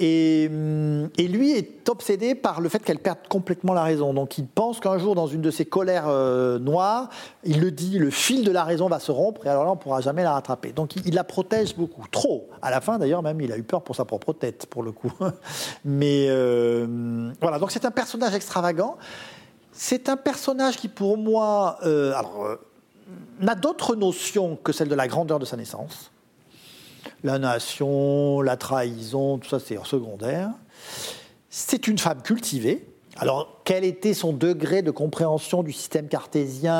et, hum, et lui est obsédé par le fait qu'elle perde complètement la raison. Donc il pense qu'un jour, dans une de ses colères euh, noires, il le dit, le fil de la raison va se rompre, et alors là, on ne pourra jamais la rattraper. Donc il, la protège beaucoup, trop. À la fin, d'ailleurs, même, il a eu peur pour sa propre tête, pour le coup. Mais euh, voilà, donc c'est un personnage extravagant. C'est un personnage qui, pour moi, euh, n'a d'autre notion que celle de la grandeur de sa naissance. La nation, la trahison, tout ça, c'est secondaire. C'est une femme cultivée. Alors, quel était son degré de compréhension du système cartésien,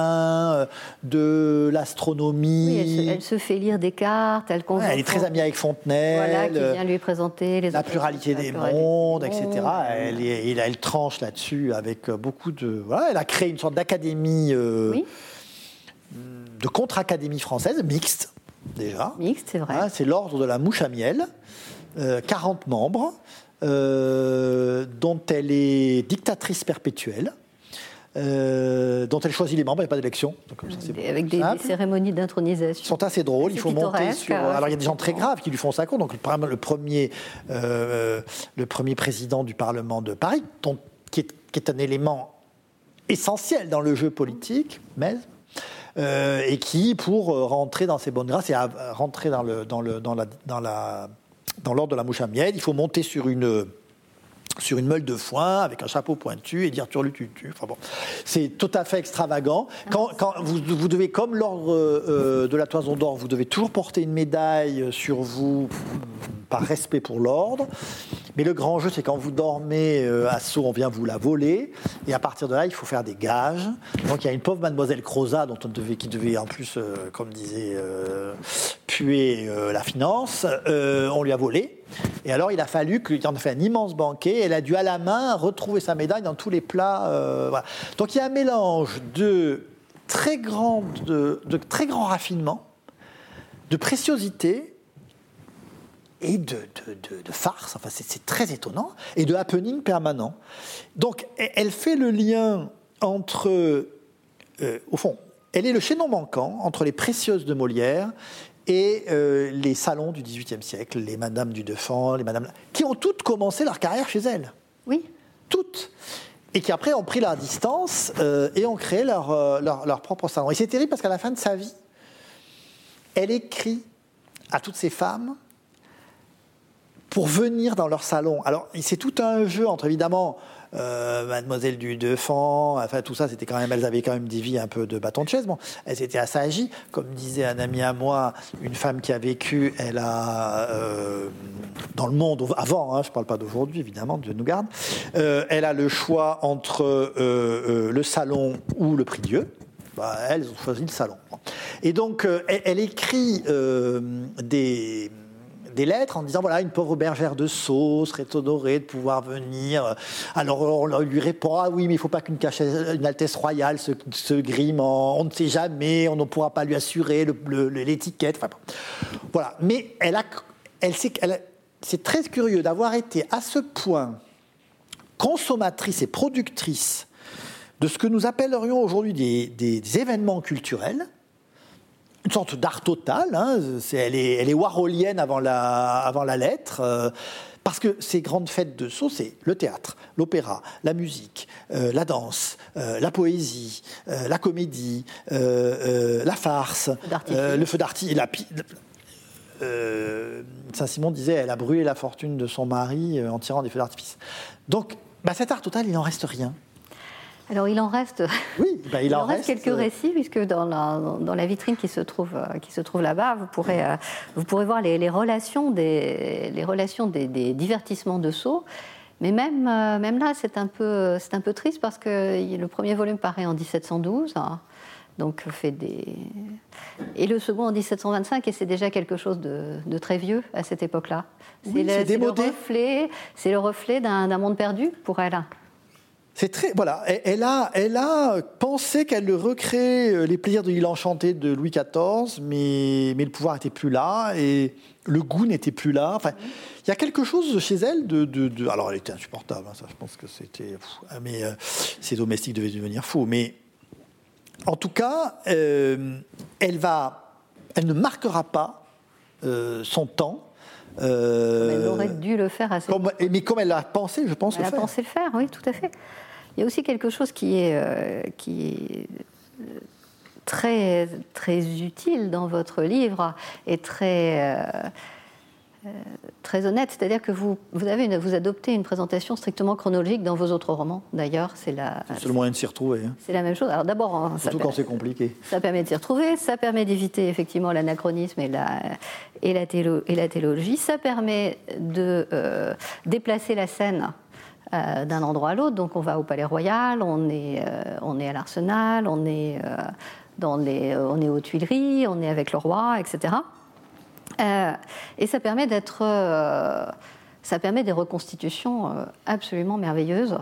euh, de l'astronomie Oui, elle, se, elle se fait lire des cartes, elle Ouais, Elle est très amie avec Fontenelle. Voilà, qui euh, vient lui présenter les la pluralité la des pluralité mondes, des etc. mondes. Elle, est- elle, elle tranche là-dessus avec euh, beaucoup de. Voilà, elle a créé une sorte d'académie, euh, Oui, de contre-académie française, mixte, déjà. mixte, c'est vrai. Hein, c'est l'ordre de la mouche à miel, euh, 40 membres, euh, dont elle est dictatrice perpétuelle. euh, dont elle choisit les membres, il n'y a pas d'élection. Avec des, cérémonies Ils d'intronisation. sont assez drôles. Il faut monter sur. euh, Alors il y a des gens très graves qui lui font sa cour. Donc le, premier, euh, le premier président du Parlement de Paris, dont- qui, est, qui est un élément essentiel dans le jeu politique, mais euh, et qui, pour euh, rentrer dans ses bonnes grâces et à- rentrer dans le dans le dans la dans l'ordre de la mouche à miel, il faut monter sur une sur une meule de foin avec un chapeau pointu et dire turlututu. Enfin bon, c'est tout à fait extravagant. Quand, quand vous, vous devez, comme l'ordre euh, de la Toison d'Or, vous devez toujours porter une médaille sur vous par respect pour l'ordre. Mais le grand jeu, c'est quand vous dormez euh, à Sceaux, on vient vous la voler. Et à partir de là, il faut faire des gages. Donc il y a une pauvre mademoiselle Crozat, dont on devait, qui devait en plus, euh, comme disait, euh, puer euh, la finance. Euh, on lui a volé. Et alors, il a fallu qu'il en fait un immense banquet. Elle a dû à la main retrouver sa médaille dans tous les plats. euh. Donc il y a un mélange de très, grande, de, de très grand raffinement, de préciosité et de, de- de- farce, enfin c'est très étonnant, et de happening permanent. Donc e- elle fait le lien entre, au fond, elle est le chaînon manquant entre les précieuses de Molière et euh, les salons du XVIIIe siècle, les Madame du Deffand, les Madame, qui ont toutes commencé leur carrière chez elle Oui, toutes. et qui après ont pris leur distance euh, et ont créé leur, euh, leur, leur propre salon. Et c'est terrible parce qu'à la fin de sa vie, elle écrit à toutes ces femmes pour venir dans leur salon. Alors, c'est tout un jeu entre évidemment euh, Mademoiselle du Defend, enfin tout ça, c'était quand même, elles avaient quand même des vies un peu de bâton de chaise. Bon, elles étaient assez agies. Comme disait un ami à moi, une femme qui a vécu, elle a, euh, dans le monde, avant, hein, je ne parle pas d'aujourd'hui évidemment, Dieu nous garde, euh, elle a le choix entre le salon ou le prix Dieu. Bah, elles ont choisi le salon. Et donc, elle, écrit des des lettres en disant voilà une pauvre bergère de Sceaux serait honorée de pouvoir venir. Alors on lui répond ah oui mais il faut pas qu'une une Altesse royale se, se, grime, on ne sait jamais, on ne pourra pas lui assurer l'étiquette. Voilà. Mais elle a, elle qu'elle c'est très curieux d'avoir été à ce point consommatrice et productrice de ce que nous appellerions aujourd'hui des événements culturels une sorte d'art total. Hein. Est, elle, est, elle est warholienne avant la, avant la lettre. Euh, parce que ces grandes fêtes de Sceaux, c'est le théâtre, l'opéra, la musique, euh, la danse, euh, la poésie, la comédie, la farce, le feu d'artifice. Saint-Simon disait elle a brûlé la fortune de son mari en tirant des feux d'artifice. Donc, bah, cet art total, il n'en reste rien. Alors il en reste, oui, bah, il, il, en, en reste, reste, quelques récits, puisque dans la, dans la vitrine qui se trouve, qui se trouve là-bas, vous pourrez, euh, vous pourrez voir les, les, relations, des, les relations des, des divertissements de Sceaux. Mais même, euh, même là, c'est un, peu, un peu triste parce que le premier volume paraît en 1712. Hein, donc fait des... Et le second en 1725, et c'est déjà quelque chose de, de, très vieux à cette époque-là. C'est oui, le, le, reflet, le reflet d'un monde perdu pour elle. C'est très voilà. Elle a, elle a pensé qu'elle recrée les plaisirs de l'île enchantée de Louis XIV, mais mais le pouvoir n'était plus là et le goût n'était plus là. Enfin, il y a quelque chose chez elle de, de, alors elle était insupportable. Hein, ça, je pense que c'était. Mais euh, ses domestiques devaient devenir fous. Mais en tout cas, euh, elle va, elle ne marquera pas euh, son temps. Euh, elle aurait dû le faire assez. Comme, mais comme elle a pensé, je pense elle le a faire. pensé le faire, oui, tout à fait. Il y a aussi quelque chose qui est, euh, qui est très, très utile dans votre livre et très, euh, très honnête, c'est-à-dire que vous, vous, avez une, vous adoptez une présentation strictement chronologique dans vos autres romans. D'ailleurs, c'est la. C'est le moyen de s'y retrouver. Hein. C'est la même chose. Alors d'abord, hein, surtout quand c'est compliqué. Ça permet de s'y retrouver, ça permet d'éviter effectivement l'anachronisme et la et la, et la théologie. Ça permet de euh, déplacer la scène euh, d'un endroit à l'autre. Donc on va au Palais Royal, on est, euh, on est à l'Arsenal, on est euh, dans les, on est aux Tuileries, on est avec le roi, etc. et ça permet d'être, ça permet des reconstitutions absolument merveilleuses.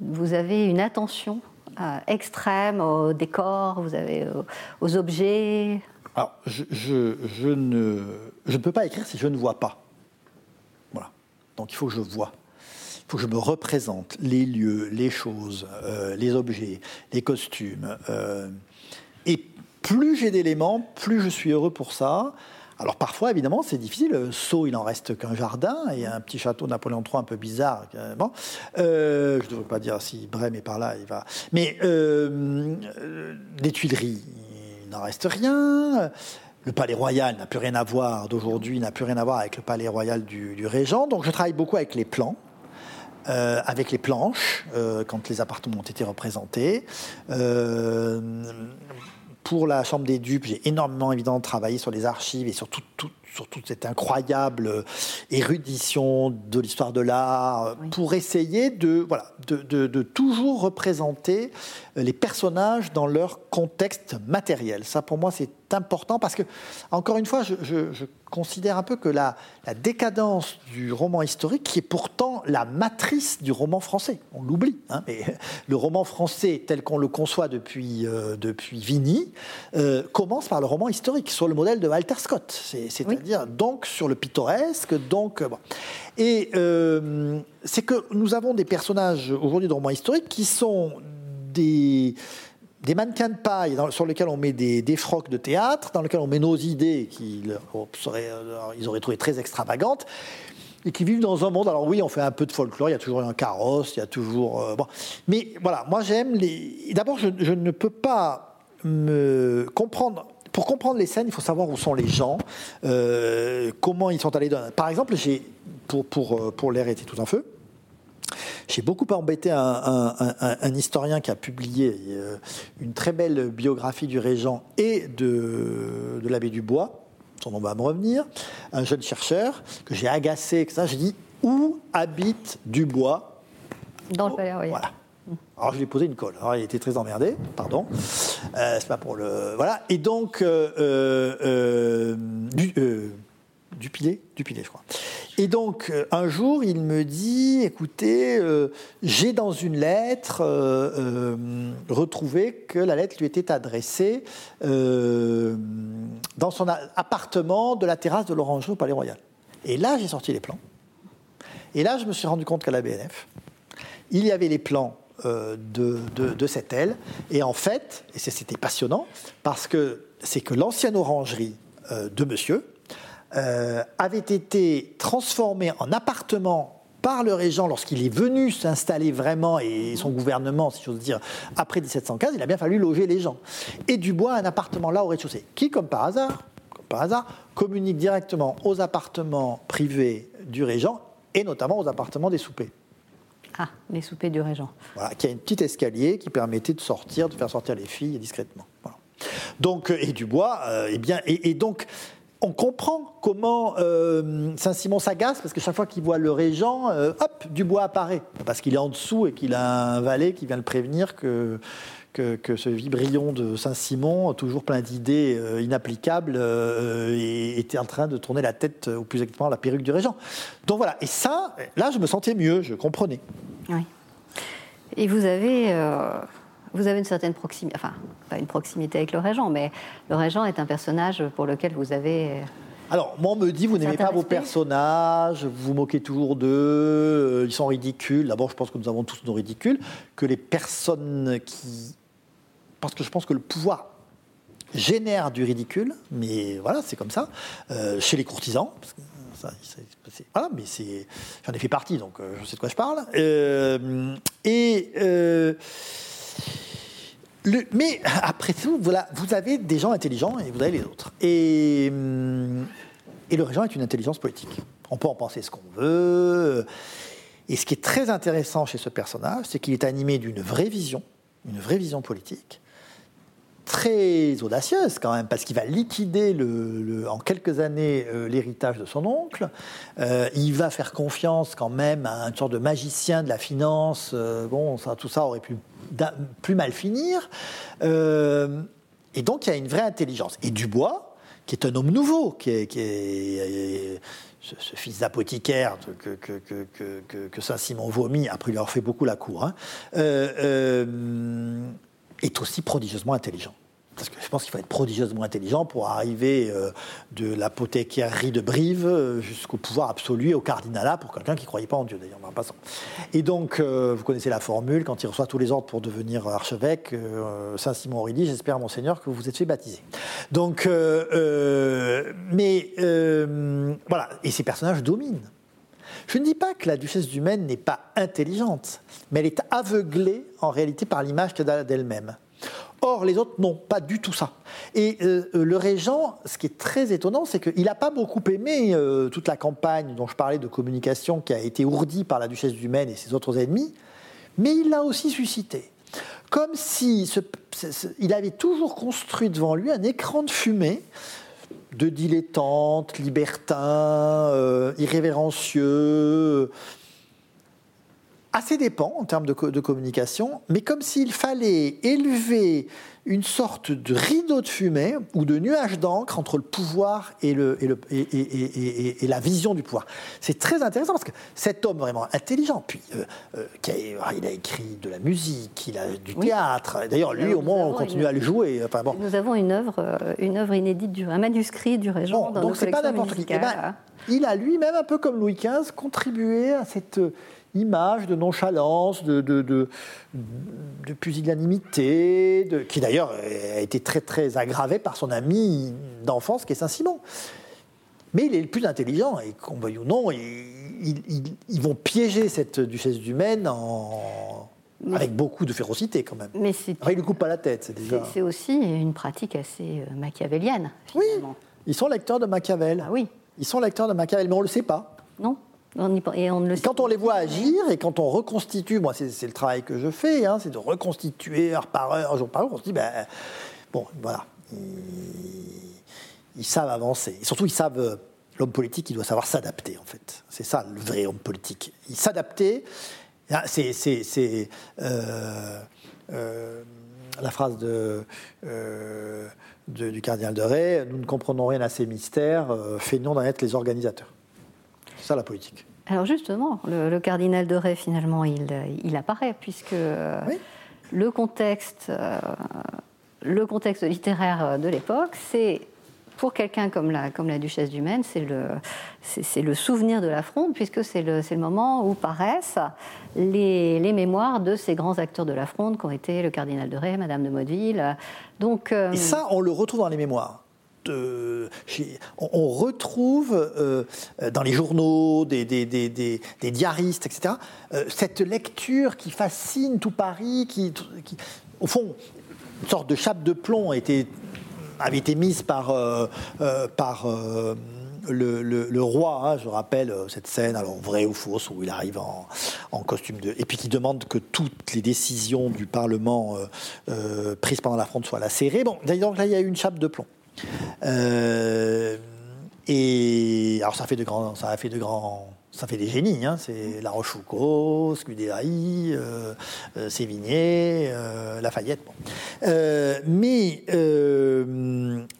vous avez une attention extrême au décor, vous avez aux, objets, alors, je, ne, je ne peux pas écrire si je ne vois pas. Voilà. Donc, il faut que je vois. Il faut que je me représente les lieux, les choses, euh, les objets, les costumes. Euh, plus j'ai d'éléments, plus je suis heureux pour ça. Alors parfois, évidemment, c'est difficile. Sceaux, il en reste qu'un jardin et un petit château Napoléon III un peu bizarre. Bon, euh, je ne devrais pas dire si Brême est par là, il va. Mais euh, les Tuileries, il n'en reste rien. Le palais royal n'a plus rien à voir d'aujourd'hui, n'a plus rien à voir avec le palais royal du, Régent. Donc je travaille beaucoup avec les plans. Euh, avec les planches, euh, quand les appartements ont été représentés. Euh, pour la Chambre des dupes, j'ai énormément évidemment travaillé sur les archives et sur, tout, tout, sur toute cette incroyable érudition de l'histoire de l'art, oui. pour essayer de, voilà, de, de, de, toujours représenter les personnages dans leur contexte matériel. Ça, pour moi, c'est important parce que, encore une fois, je, je, je considère un peu que la, la, décadence du roman historique, qui est pourtant la matrice du roman français, on l'oublie, hein, mais le roman français tel qu'on le conçoit depuis, euh, depuis Vigny, euh, commence par le roman historique, sur le modèle de Walter Scott, c'est-à-dire oui. Donc sur le pittoresque, donc... Bon. Et euh, c'est que nous avons des personnages aujourd'hui de romans historiques qui sont des des mannequins de paille sur lesquels on met des, des, frocs de théâtre, dans lesquels on met nos idées qu'ils seraient, ils auraient trouvé très extravagantes. et qui vivent dans un monde. Alors oui, on fait un peu de folklore, il y a toujours un carrosse, il y a toujours. euh, bon. Mais voilà, moi j'aime les. D'abord, je ne peux pas me comprendre. Pour comprendre les scènes, il faut savoir où sont les gens, euh, comment ils sont allés. Dans... Par exemple, j'ai pour pour euh, pour l'air était tout en feu. J'ai beaucoup embêté un, un- un- un historien qui a publié euh, une très belle biographie du régent et de, de l'abbé Dubois. Son nom va me revenir. Un jeune chercheur que j'ai agacé, etc. J'ai dit où habite Dubois? Dans le palais royal. Voilà. Alors je lui ai posé une colle. Alors il était très emmerdé, pardon. Euh, c'est pas pour le. Voilà. Et donc, euh, euh, du, Dupilet Dupilet, je crois. Et donc, un jour, il me dit écoutez, j'ai dans une lettre retrouvé que la lettre lui était adressée dans son appartement de la terrasse de l'Orangerie au Palais Royal. Et là, j'ai sorti les plans. Et là, je me suis rendu compte qu'à la BNF, il y avait les plans de, de- cette aile. Et en fait, c'était passionnant, parce que c'est que l'ancienne orangerie euh, de monsieur euh, avait été transformée en appartement par le régent lorsqu'il est venu s'installer vraiment et son gouvernement, si j'ose dire, après 1715, il a bien fallu loger les gens. Et Dubois a un appartement là au rez-de-chaussée, qui, comme par hasard, comme par hasard, communique directement aux appartements privés du régent et notamment aux appartements des soupers. Ah, les soupers du régent. Voilà, qui a une petite escalier qui permettait de sortir, de faire sortir les filles discrètement. Voilà. Donc, euh, et Dubois, euh, eh bien, et, et donc, on comprend comment euh, Saint-Simon s'agace, parce que chaque fois qu'il voit le régent, euh, hop, Dubois apparaît. Parce qu'il est en dessous et qu'il a un valet qui vient le prévenir que, que, que ce vibrion de Saint-Simon, toujours plein d'idées euh, inapplicables, euh, et- était en train de tourner la tête, euh, ou plus exactement la perruque du régent. Donc voilà, et ça, là, je me sentais mieux, je comprenais. Oui. Et vous avez, euh, vous avez une certaine proximité, enfin, pas une proximité avec le régent, mais le régent est un personnage pour lequel vous avez. Alors, moi, on me dit, vous n'aimez pas vos personnages, vous vous moquez toujours d'eux, ils sont ridicules. D'abord, je pense que nous avons tous nos ridicules, que les personnes qui... Parce que je pense que le pouvoir génère du ridicule, mais voilà, c'est comme ça, euh, chez les courtisans. parce que ça, voilà, mais c'est, j'en ai fait partie, donc euh, je sais de quoi je parle. Euh, et mais après tout, voilà, vous avez des gens intelligents et vous avez les autres. Et, et le régent est une intelligence politique. On peut en penser ce qu'on veut. Et ce qui est très intéressant chez ce personnage, c'est qu'il est animé d'une vraie vision, une vraie vision politique, très audacieuse quand même, parce qu'il va liquider en quelques années euh, l'héritage de son oncle. Euh, il va faire confiance quand même à une sorte de magicien de la finance. Euh, bon, tout ça aurait pu plus mal finir. Et donc il y a une vraie intelligence. Et Dubois, qui est un homme nouveau, qui est, ce, fils d'apothicaire que, Saint-Simon vomit, après lui avoir fait beaucoup la cour, hein, est aussi prodigieusement intelligent. Parce que je pense qu'il faut être prodigieusement intelligent pour arriver euh, de l'apothicaire de Brive euh, jusqu'au pouvoir absolu au cardinalat pour quelqu'un qui ne croyait pas en Dieu, d'ailleurs, en passant. Et donc, euh, vous connaissez la formule, quand il reçoit tous les ordres pour devenir archevêque, Saint-Simon aurait dit J'espère, monseigneur, que vous vous êtes fait baptiser. Donc, mais voilà, et ces personnages dominent. Je ne dis pas que la duchesse du Maine n'est pas intelligente, mais elle est aveuglée en réalité par l'image qu'elle a d'elle-même. Or, les autres, non, pas du tout ça. Et euh, euh, le régent, ce qui est très étonnant, c'est qu'il n'a pas beaucoup aimé euh, toute la campagne dont je parlais de communication qui a été ourdie par la duchesse du Maine et ses autres ennemis, mais il l'a aussi suscité. Comme si il avait toujours construit devant lui un écran de fumée de dilettantes, libertins, euh, irrévérencieux, à ses dépens en termes de, co- de communication, mais comme s'il fallait élever une sorte de rideau de fumée ou de nuage d'encre entre le pouvoir et, le, et, le- et- et- et- et- et la vision du pouvoir. C'est très intéressant parce que cet homme vraiment intelligent, puis euh, euh, qui a, il a écrit de la musique, il a du Oui. théâtre. D'ailleurs, lui, au moins, on continue une- à le jouer. Enfin bon. Nous avons une œuvre, euh, une œuvre inédite, du, un manuscrit du régent Bon, dans donc nos c'est pas collections n'importe qui. Eh musicales. ben, il a lui-même, un peu comme Louis XV, contribué à cette image de nonchalance, de, de, de, de pusillanimité, qui d'ailleurs a été très très aggravée par son ami d'enfance qui est Saint-Simon. Mais il est le plus intelligent, et qu'on veuille ou non, il, ils, vont piéger cette duchesse du Maine en, avec beaucoup de férocité quand même. Mais c'est, ne lui coupent pas la tête, c'est déjà. C'est aussi une pratique assez euh, machiavélienne. Finalement. Oui, ils sont lecteurs de Machiavel. Ah oui. Ils sont lecteurs de Machiavel, mais on ne le sait pas. Non. On et on ne le quand on les voit agir et quand on reconstitue, moi c'est, le travail que je fais, hein, c'est de reconstituer heure par heure, jour par jour, on se dit, ben, bon, voilà, ils, savent avancer. Et surtout, ils savent, euh, l'homme politique, il doit savoir s'adapter, en fait. C'est ça, le vrai homme politique. Il s'adapter ah, c'est euh, euh, la phrase de, euh, du cardinal de Ray nous ne comprenons rien à ces mystères, feignons d'en être les organisateurs. C'est ça la politique. Alors justement, le, cardinal de Ray, finalement, il, il apparaît, puisque le, contexte, le contexte littéraire de l'époque, c'est pour quelqu'un comme la, comme la duchesse du Maine, c'est le, c'est, le souvenir de la fronde, puisque c'est le, c'est le moment où paraissent les, les, mémoires de ces grands acteurs de la fronde qui ont été le cardinal de Ray, Madame de Motteville. Donc, euh, Et ça, on le retrouve dans les mémoires. De, on, retrouve euh, dans les journaux, des, diaristes, etc., euh, cette lecture qui fascine tout Paris, qui, au fond, une sorte de chape de plomb a été avait été mise par, euh, euh, euh, le, roi, hein, je rappelle cette scène, alors vraie ou fausse, où il arrive en, costume de. Et puis qui demande que toutes les décisions du Parlement prises pendant la fronde soient lacérées. Bon, donc là, il y a eu une chape de plomb. Et alors, ça, fait de grands, ça a fait de grands ça fait des génies. Hein. C'est La Rochefoucauld, Scudéry, euh, euh, Sévigné, euh, Lafayette. mais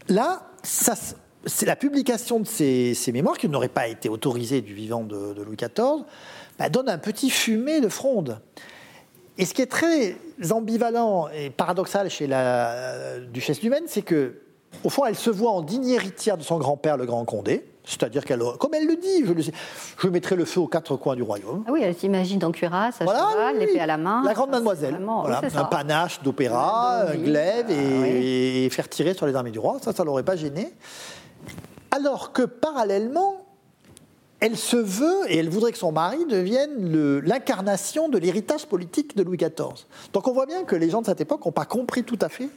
là, c'est la publication de ces, mémoires, qui n'auraient pas été autorisées du vivant de, Louis XIV, bah, donne un petit fumet de fronde. Et ce qui est très ambivalent et paradoxal chez la duchesse du Maine, c'est que, au fond, elle se voit en digne héritière de son grand-père, le Grand Condé. C'est-à-dire qu'elle, comme elle le dit, je, le je mettrai le feu aux quatre coins du royaume. Ah oui, elle s'imagine en cuirasse, à cheval, l'épée à la main. La grande mademoiselle. Voilà, un panache d'opéra, un glaive ah et, faire tirer sur les armées du roi. Ça, ça l'aurait pas gêné. Alors que parallèlement, elle se veut et elle voudrait que son mari devienne l'incarnation de l'héritage politique de Louis XIV. Donc on voit bien que les gens de cette époque n'ont pas compris tout à fait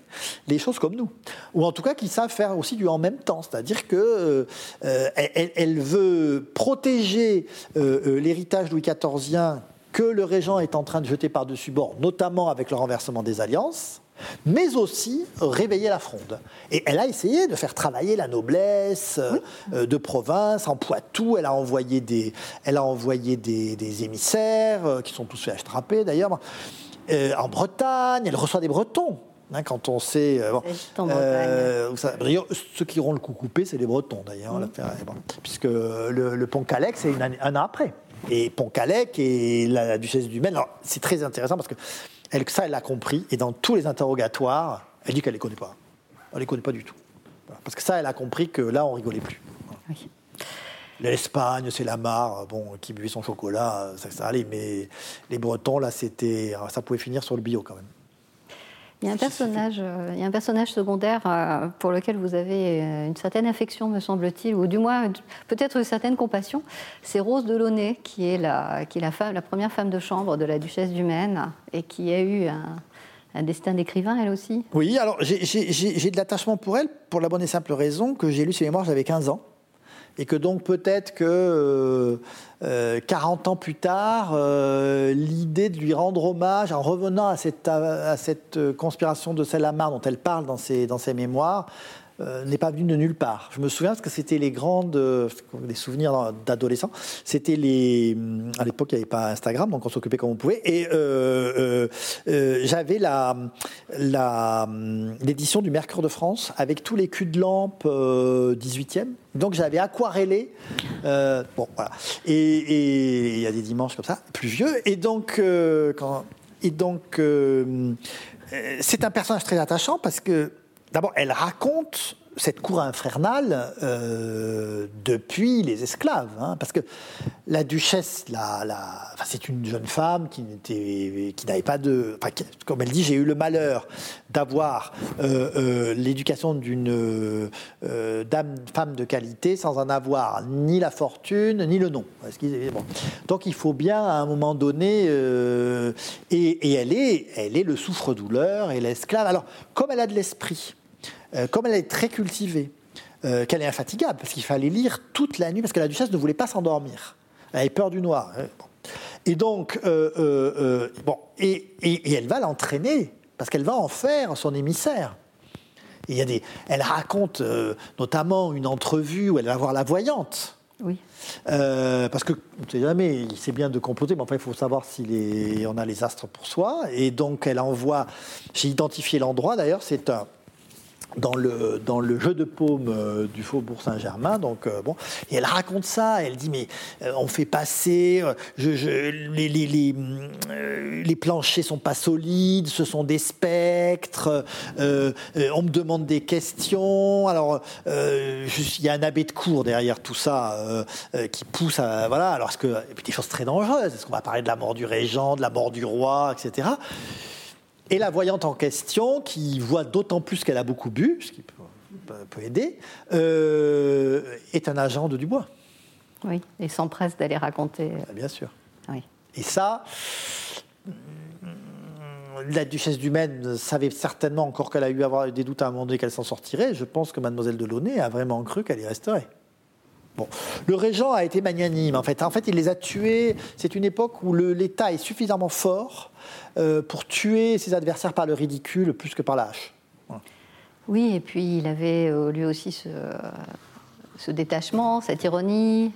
les choses comme nous, ou en tout cas qu'ils savent faire aussi du en même temps, c'est-à-dire que euh, euh, elle, veut protéger euh, l'héritage Louis XIVien que le régent est en train de jeter par-dessus bord, notamment avec le renversement des alliances mais aussi réveiller la fronde. Et elle a essayé de faire travailler la noblesse euh, de province, en Poitou, elle a envoyé des, elle a envoyé des, émissaires, euh, qui sont tous fait attraper d'ailleurs, euh, en Bretagne, elle reçoit des Bretons. Hein, quand on sait. ceux qui auront le coup coupé, c'est les Bretons d'ailleurs, puisque le, pont Calec, c'est un an après. Et pont Calec et la, duchesse du Maine, c'est très intéressant parce que elle, ça, elle l'a compris. Et dans tous les interrogatoires, elle dit qu'elle ne les connaît pas. Elle ne les connaît pas du tout. Parce que ça, elle a compris que là, on rigolait plus. L'Espagne, c'est la mare, bon, qui buvait son chocolat, ça, ça allait. Mais les Bretons, là, c'était, ça pouvait finir sur le bio quand même. Il y a un personnage, euh, il y a un personnage secondaire euh, pour lequel vous avez euh, une certaine affection, me semble-t-il, ou du moins peut-être une certaine compassion. C'est Rose Delaunay, qui est, la, qui est la, femme, la première femme de chambre de la duchesse du Maine et qui a eu un, destin d'écrivain, elle aussi. Oui, alors j'ai de l'attachement pour elle, pour la bonne et simple raison que j'ai lu ses mémoires, j'avais 15 ans et que donc peut-être que 40 euh, ans plus tard, euh, l'idée de lui rendre hommage en revenant à cette, conspiration de Salamar dont elle parle dans ses mémoires, euh, n'est pas venu de nulle part. Je me souviens parce que c'était les grandes, euh, des souvenirs d'adolescents. C'était les, à l'époque il n'y avait pas Instagram, donc on s'occupait comme on pouvait. Et euh, j'avais la, la, l'édition du Mercure de France avec tous les culs de lampe 18e. Donc j'avais aquarellé. bon voilà. Et il y a des dimanches comme ça, pluvieux. Et donc et donc c'est un personnage très attachant parce que D'abord, elle raconte cette cour infernale euh, depuis les esclaves. hein, parce que la duchesse, c'est une jeune femme qui n'avait pas de. enfin, comme elle dit, j'ai eu le malheur d'avoir euh, euh, l'éducation d'une dame, femme de qualité sans en avoir ni la fortune ni le nom. Donc il faut bien à un moment donné. et, elle, est, elle est le souffre-douleur et l'esclave. Alors, comme elle a de l'esprit, comme elle est très cultivée, euh, qu'elle est infatigable, parce qu'il fallait lire toute la nuit, parce que la duchesse ne voulait pas s'endormir. Elle avait peur du noir. hein. Et donc, euh, euh, euh, bon, et, et- et elle va l'entraîner, parce qu'elle va en faire son émissaire. Et il y a des, elle raconte euh, notamment une entrevue où elle va voir la voyante. Oui. Euh, parce que on ne sait jamais, c'est bien de comploter, mais enfin il faut savoir si les, on a les astres pour soi. Et donc elle envoie, j'ai identifié l'endroit d'ailleurs, c'est un dans le, jeu de paume euh, du Faubourg Saint-Germain. Donc, euh, bon. Et elle raconte ça. Elle dit Mais euh, on fait passer. les, les, les, les planchers sont pas solides, ce sont des spectres. on me demande des questions. Alors, il y a un abbé de cour derrière tout ça qui pousse à. Voilà. Alors, est-ce que. Et puis des choses très dangereuses. Est-ce qu'on va parler de la mort du régent, de la mort du roi, etc. Et la voyante en question, qui voit d'autant plus qu'elle a beaucoup bu, ce qui peut, aider, euh, est un agent de Dubois, Oui. Et s'empresse d'aller raconter. euh, bien sûr. Oui. Et ça, la duchesse du Maine savait certainement encore qu'elle a eu avoir des doutes à un moment donné qu'elle s'en sortirait. Je pense que mademoiselle de Launay a vraiment cru qu'elle y resterait. Bon. Le régent a été magnanime, en fait. En fait, il les a tués. C'est une époque où l'État est suffisamment fort euh, pour tuer ses adversaires par le ridicule plus que par la hache. Oui, et puis il avait euh, lui aussi ce, ce détachement, cette ironie.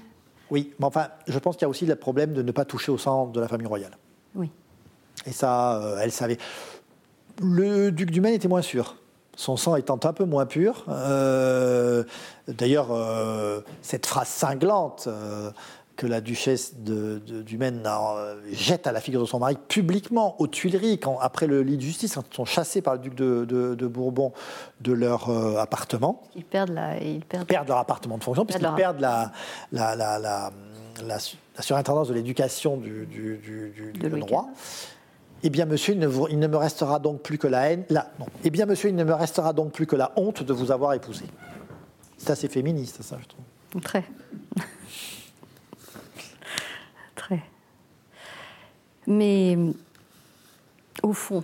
Oui, mais enfin, je pense qu'il y a aussi le problème de ne pas toucher au sang de la famille royale. Oui. Et ça, euh, elle savait. Le duc du Maine était moins sûr. Son sang étant un peu moins pur. Euh, D'ailleurs, euh, cette phrase cinglante euh, que la duchesse de, de- du Maine jette à la figure de son mari publiquement aux Tuileries, quand, après le lit de justice, quand ils sont chassés par le duc de, de- de Bourbon de leur appartement Ils perdent la. Ils perdent... perdent leur appartement de fonction, puisqu'ils perdent la, la, la, la, la su- la surintendance de l'éducation du, roi. Eh bien, monsieur, il ne, vous- il ne me restera donc plus que la haine. Non. Eh bien, monsieur, il ne me restera donc plus que la honte de vous avoir épousé. C'est assez féministe, ça, je trouve. Très. Très. Mais au fond,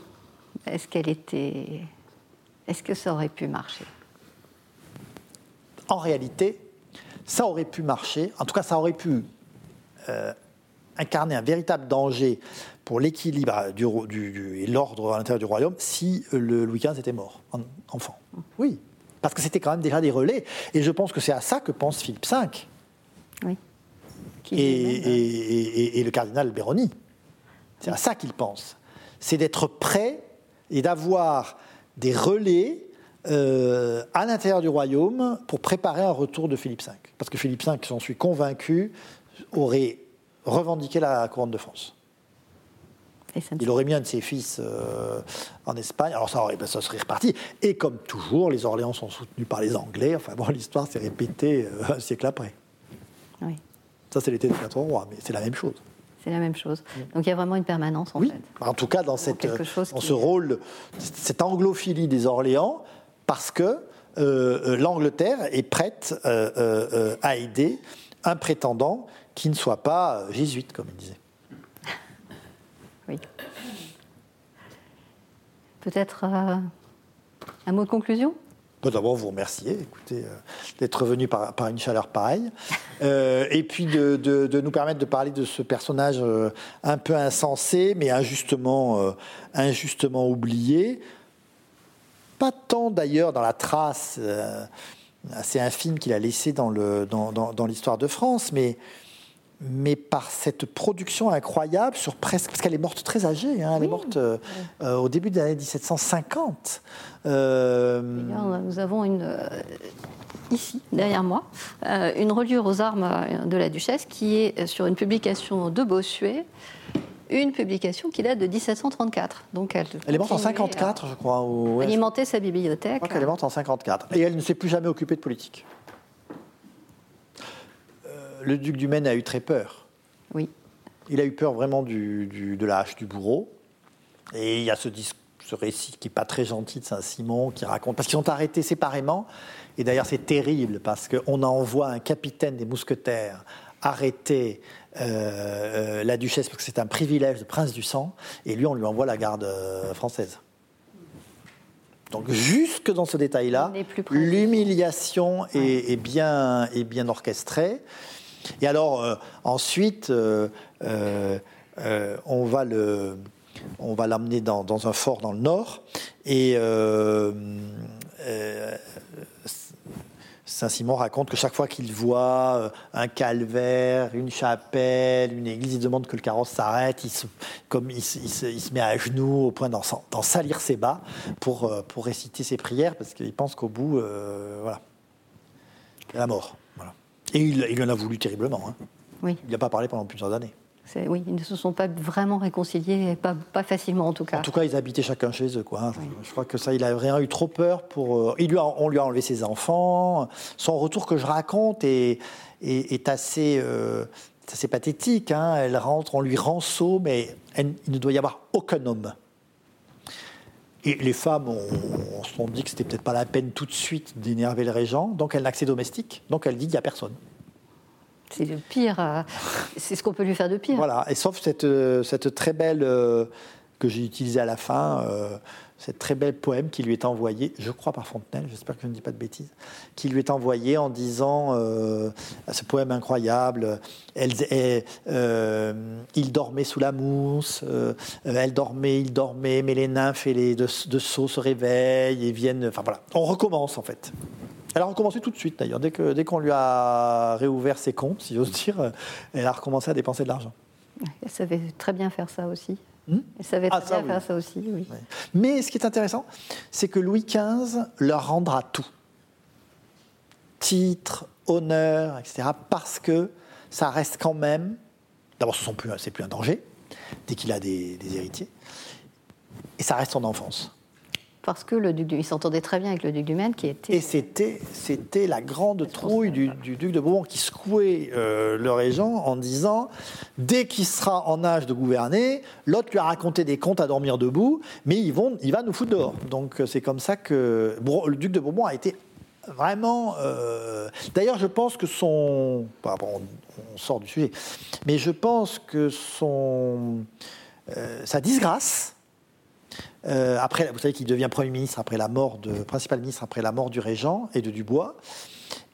est-ce qu'elle était. Est-ce que ça aurait pu marcher? En réalité, ça aurait pu marcher. En tout cas, ça aurait pu euh, incarner un véritable danger pour l'équilibre du, ro- du- du- et l'ordre à l'intérieur du royaume si euh, le Louis XV était mort, en- enfant. Oui, parce que c'était quand même déjà des relais. Et je pense que c'est à ça que pense Philippe V Oui. Qui et, lui-même, et- et- et- et le cardinal Béroni. C'est à ça qu'il pense. C'est d'être prêt et d'avoir des relais euh, à l'intérieur du royaume pour préparer un retour de Philippe V. Parce que Philippe V, j'en suis convaincu, aurait revendiqué la couronne de France. Il aurait mis un de ses fils euh, en Espagne, alors ça, aurait, ben, ça serait reparti. Et comme toujours, les Orléans sont soutenus par les Anglais. Enfin bon, l'histoire s'est répétée euh, un siècle après. Oui, Ça, c'est l'été des quatre rois, mais c'est la même chose. c'est la même chose. Donc il y a vraiment une permanence en Oui, fait. en tout cas dans, cette, chose dans qui- ce rôle, cette anglophilie des Orléans, parce que euh, l'Angleterre est prête à aider un prétendant qui ne soit pas jésuite, comme il disait. Oui. Peut-être euh, un mot de conclusion? Bon, D'abord, vous remercier écoutez, euh, d'être venu par, par une chaleur pareille. Euh, et puis de, de- de nous permettre de parler de ce personnage euh, un peu insensé, mais injustement, injustement oublié. Pas tant d'ailleurs dans la trace assez infime qu'il a laissée dans, le, dans, dans- dans l'histoire de France, mais, mais par cette production incroyable sur presque. Parce qu'elle est morte très âgée, hein, elle est morte euh, euh, au début de l'année 1750. Euh, Nous avons une, euh, ici, derrière moi, une reliure aux armes de la duchesse qui est sur une publication de Bossuet une publication qui date de 1734. Donc elle, Elle est morte en continuait 54, je crois. ou- je Alimenter sa bibliothèque. crois qu'elle est morte en 54. Et elle ne s'est plus jamais occupée de politique. Le duc du Maine a eu très peur. Oui. Il a eu peur vraiment du, du- de la hache du bourreau. Et il y a ce, récit qui n'est pas très gentil de Saint-Simon qui raconte. Parce qu'ils sont arrêtés séparément. Et d'ailleurs, c'est terrible parce qu'on envoie un capitaine des mousquetaires arrêter euh, euh, la duchesse parce que c'est un privilège de prince du sang. Et lui, on lui envoie la garde euh, française. Donc, jusque dans ce détail-là, l'humiliation est, est bien, est bien orchestrée. Et alors, euh, ensuite, euh, euh, on va le. On va l'amener dans, un fort dans le nord et Saint-Simon raconte que chaque fois qu'il voit un calvaire, une chapelle, une église, il demande que le carrosse s'arrête. Il se, comme il, se, il se- met à genoux au point d'en salir ses bas pour, pour réciter ses prières parce qu'il pense qu'au bout, euh, voilà, la mort. Et il, il en a voulu terriblement. hein. Oui, Il n'a pas parlé pendant plusieurs années. oui, ils ne se sont pas vraiment réconciliés, pas, pas facilement en tout cas. En tout cas, ils habitaient chacun chez eux. Quoi. hein. Je, je crois que ça, il a vraiment eu trop peur pour. euh, il lui a- on lui a enlevé ses enfants. Son retour que je raconte est, est, est assez, euh, assez pathétique. hein. Elle rentre, on lui rend saut, mais elle- il ne doit y avoir aucun homme. Et les femmes, on, on se sont dit que c'était peut-être pas la peine tout de suite d'énerver le régent, donc elle n'a que ses domestiques, donc elle dit qu'il n'y a personne. C'est le pire, euh, c'est ce qu'on peut lui faire de pire. Voilà, et sauf cette, euh, cette très belle, euh, que j'ai utilisée à la fin, euh, cette très belle poème qui lui est envoyé, je crois par Fontenelle, j'espère que je ne dis pas de bêtises, qui lui est envoyé en disant, euh, ce poème incroyable, elle, euh, il dormait sous la mousse, euh, elle dormait, il dormait, mais les nymphes et les de, de sceaux se réveillent et viennent, enfin voilà, on recommence en fait. Elle a recommencé tout de suite d'ailleurs. Dès qu'on dès qu'on lui a réouvert ses comptes, si j'ose dire, euh, elle a recommencé à dépenser de l'argent. Elle savait très bien faire ça aussi. Hmm Elle savait Ah, très ça, bien oui. faire ça aussi, oui. Ouais. Mais ce qui est intéressant, c'est que Louis XV leur rendra tout. Titre, honneur, etc. Parce que ça reste quand même. D'abord, ce n'est plus un danger, dès qu'il a des, des héritiers. Et ça reste son enfance. Parce que le duc du, il s'entendait très bien avec le duc du Maine, qui était Et c'était, c'était la grande trouille du, du duc de Bourbon qui secouait euh, le régent en disant dès qu'il sera en âge de gouverner, l'autre lui a raconté des contes à dormir debout, mais ils vont, il va nous foutre dehors. Donc euh, c'est comme ça que le duc de Bourbon a été vraiment. euh, D'ailleurs, je pense que son. bah, bon, on, on sort du sujet, mais je pense que son euh, sa disgrâce. Euh, après, vous savez qu'il devient Premier ministre après la mort de principal ministre après la mort du régent et de Dubois,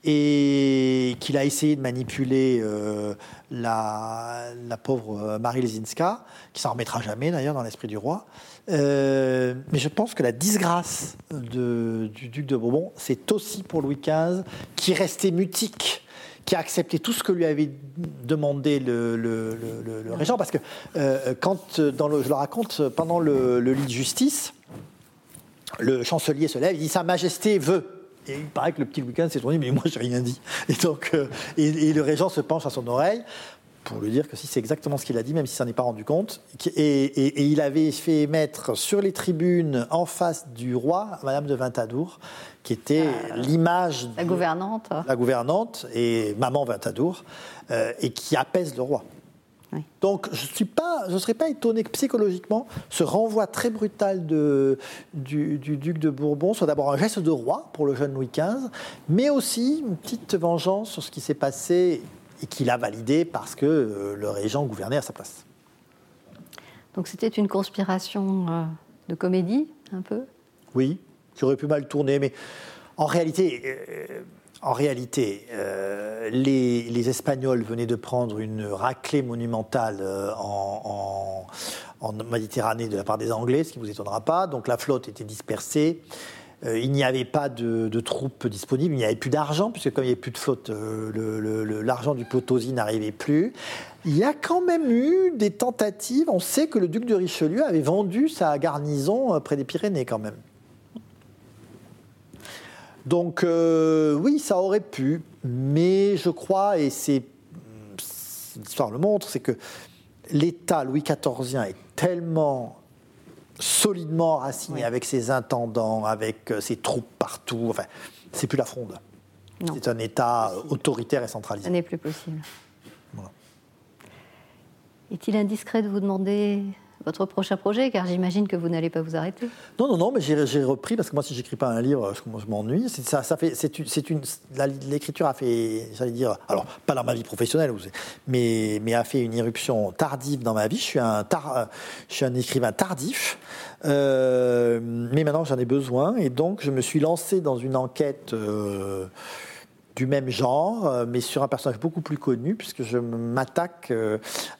et qu'il a essayé de manipuler euh, la, pauvre euh, Marie Lesinska, qui s'en remettra jamais d'ailleurs dans l'esprit du roi. Mais je pense que la disgrâce du duc de Bourbon, c'est aussi pour Louis XV, qui restait mutique, qui a accepté tout ce que lui avait demandé le, le- le- régent, parce que euh, quand, dans le, je le raconte, pendant le, lit de justice, le chancelier se lève, il dit Sa Majesté veut. Et il paraît que le petit Louis s'est tourné, mais moi, j'ai rien dit. Et donc, euh, et, et le régent se penche à son oreille pour lui dire que si c'est exactement ce qu'il a dit, même s'il s'en est pas rendu compte. Et, et- et il avait fait mettre sur les tribunes, en face du roi, Madame de Ventadour, qui était l'image la de- gouvernante. la gouvernante et maman Ventadour, euh, et qui apaise le roi. Oui. Donc je ne pas, je serais pas étonné que psychologiquement, ce renvoi très brutal de, du, du duc de Bourbon soit d'abord un geste de roi pour le jeune Louis XV, mais aussi une petite vengeance sur ce qui s'est passé et qu'il a validé parce que euh, le régent gouvernait à sa place. Donc c'était une conspiration euh, de comédie, un peu? Oui, qui aurait pu mal tourner, mais en réalité, euh, en réalité, les, les Espagnols venaient de prendre une raclée monumentale en, en- en Méditerranée de la part des Anglais, ce qui ne vous étonnera pas. Donc la flotte était dispersée. Euh, il n'y avait pas de, troupes disponibles, il n'y avait plus d'argent, puisque comme il n'y avait plus de flotte, euh, l'argent du Potosi n'arrivait plus. Il y a quand même eu des tentatives. On sait que le duc de Richelieu avait vendu sa garnison euh, près des Pyrénées quand même. Donc oui, ça aurait pu, mais je crois, et c'est l'histoire le montre, c'est que l'État Louis XIVien est tellement solidement raciné Oui. avec ses intendants, avec euh, ses troupes partout. Enfin, c'est plus la fronde. C'est un État euh, autoritaire et Ça centralisé. n'est plus possible. Voilà. Est-il indiscret de vous demander votre prochain projet Car j'imagine que vous n'allez pas vous arrêter. Non, non, non, mais j'ai repris parce que moi, si j'écris pas un livre, je, m'ennuie. Ça, l'écriture a fait, j'allais dire, alors pas dans ma vie professionnelle, mais, mais a fait une irruption tardive dans ma vie. Je suis un, tar- je suis un écrivain tardif, euh, mais maintenant j'en ai besoin et donc je me suis lancé dans une enquête. euh, du même genre, euh, mais sur un personnage beaucoup plus connu, puisque je m'attaque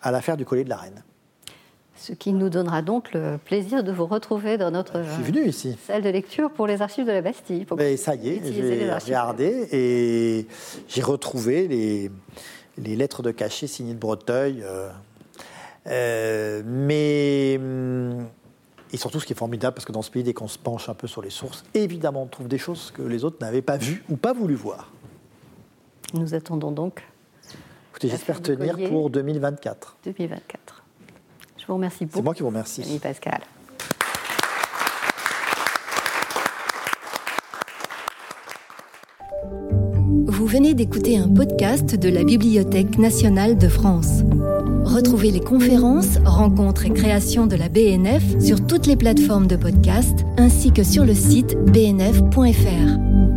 à l'affaire du collier de la reine. Ce qui nous donnera donc le plaisir de vous retrouver dans notre Je suis venu ici. salle de lecture pour les archives de la Bastille. pour Mais ça y est, j'ai regardé et j'ai retrouvé les, les lettres de cachet signées de Breteuil. euh, euh, mais. hum, Et surtout, ce qui est formidable, parce que dans ce pays, dès qu'on se penche un peu sur les sources, évidemment, on trouve des choses que les autres n'avaient pas vues ou pas voulu voir. Nous attendons donc Écoutez, j'espère tenir pour 2024. 2024. Je vous remercie C'est beaucoup, moi qui vous remercie. Camille Pascal. Vous venez d'écouter un podcast de la Bibliothèque nationale de France. Retrouvez les conférences, rencontres et créations de la BNF sur toutes les plateformes de podcast ainsi que sur le site bnf.fr.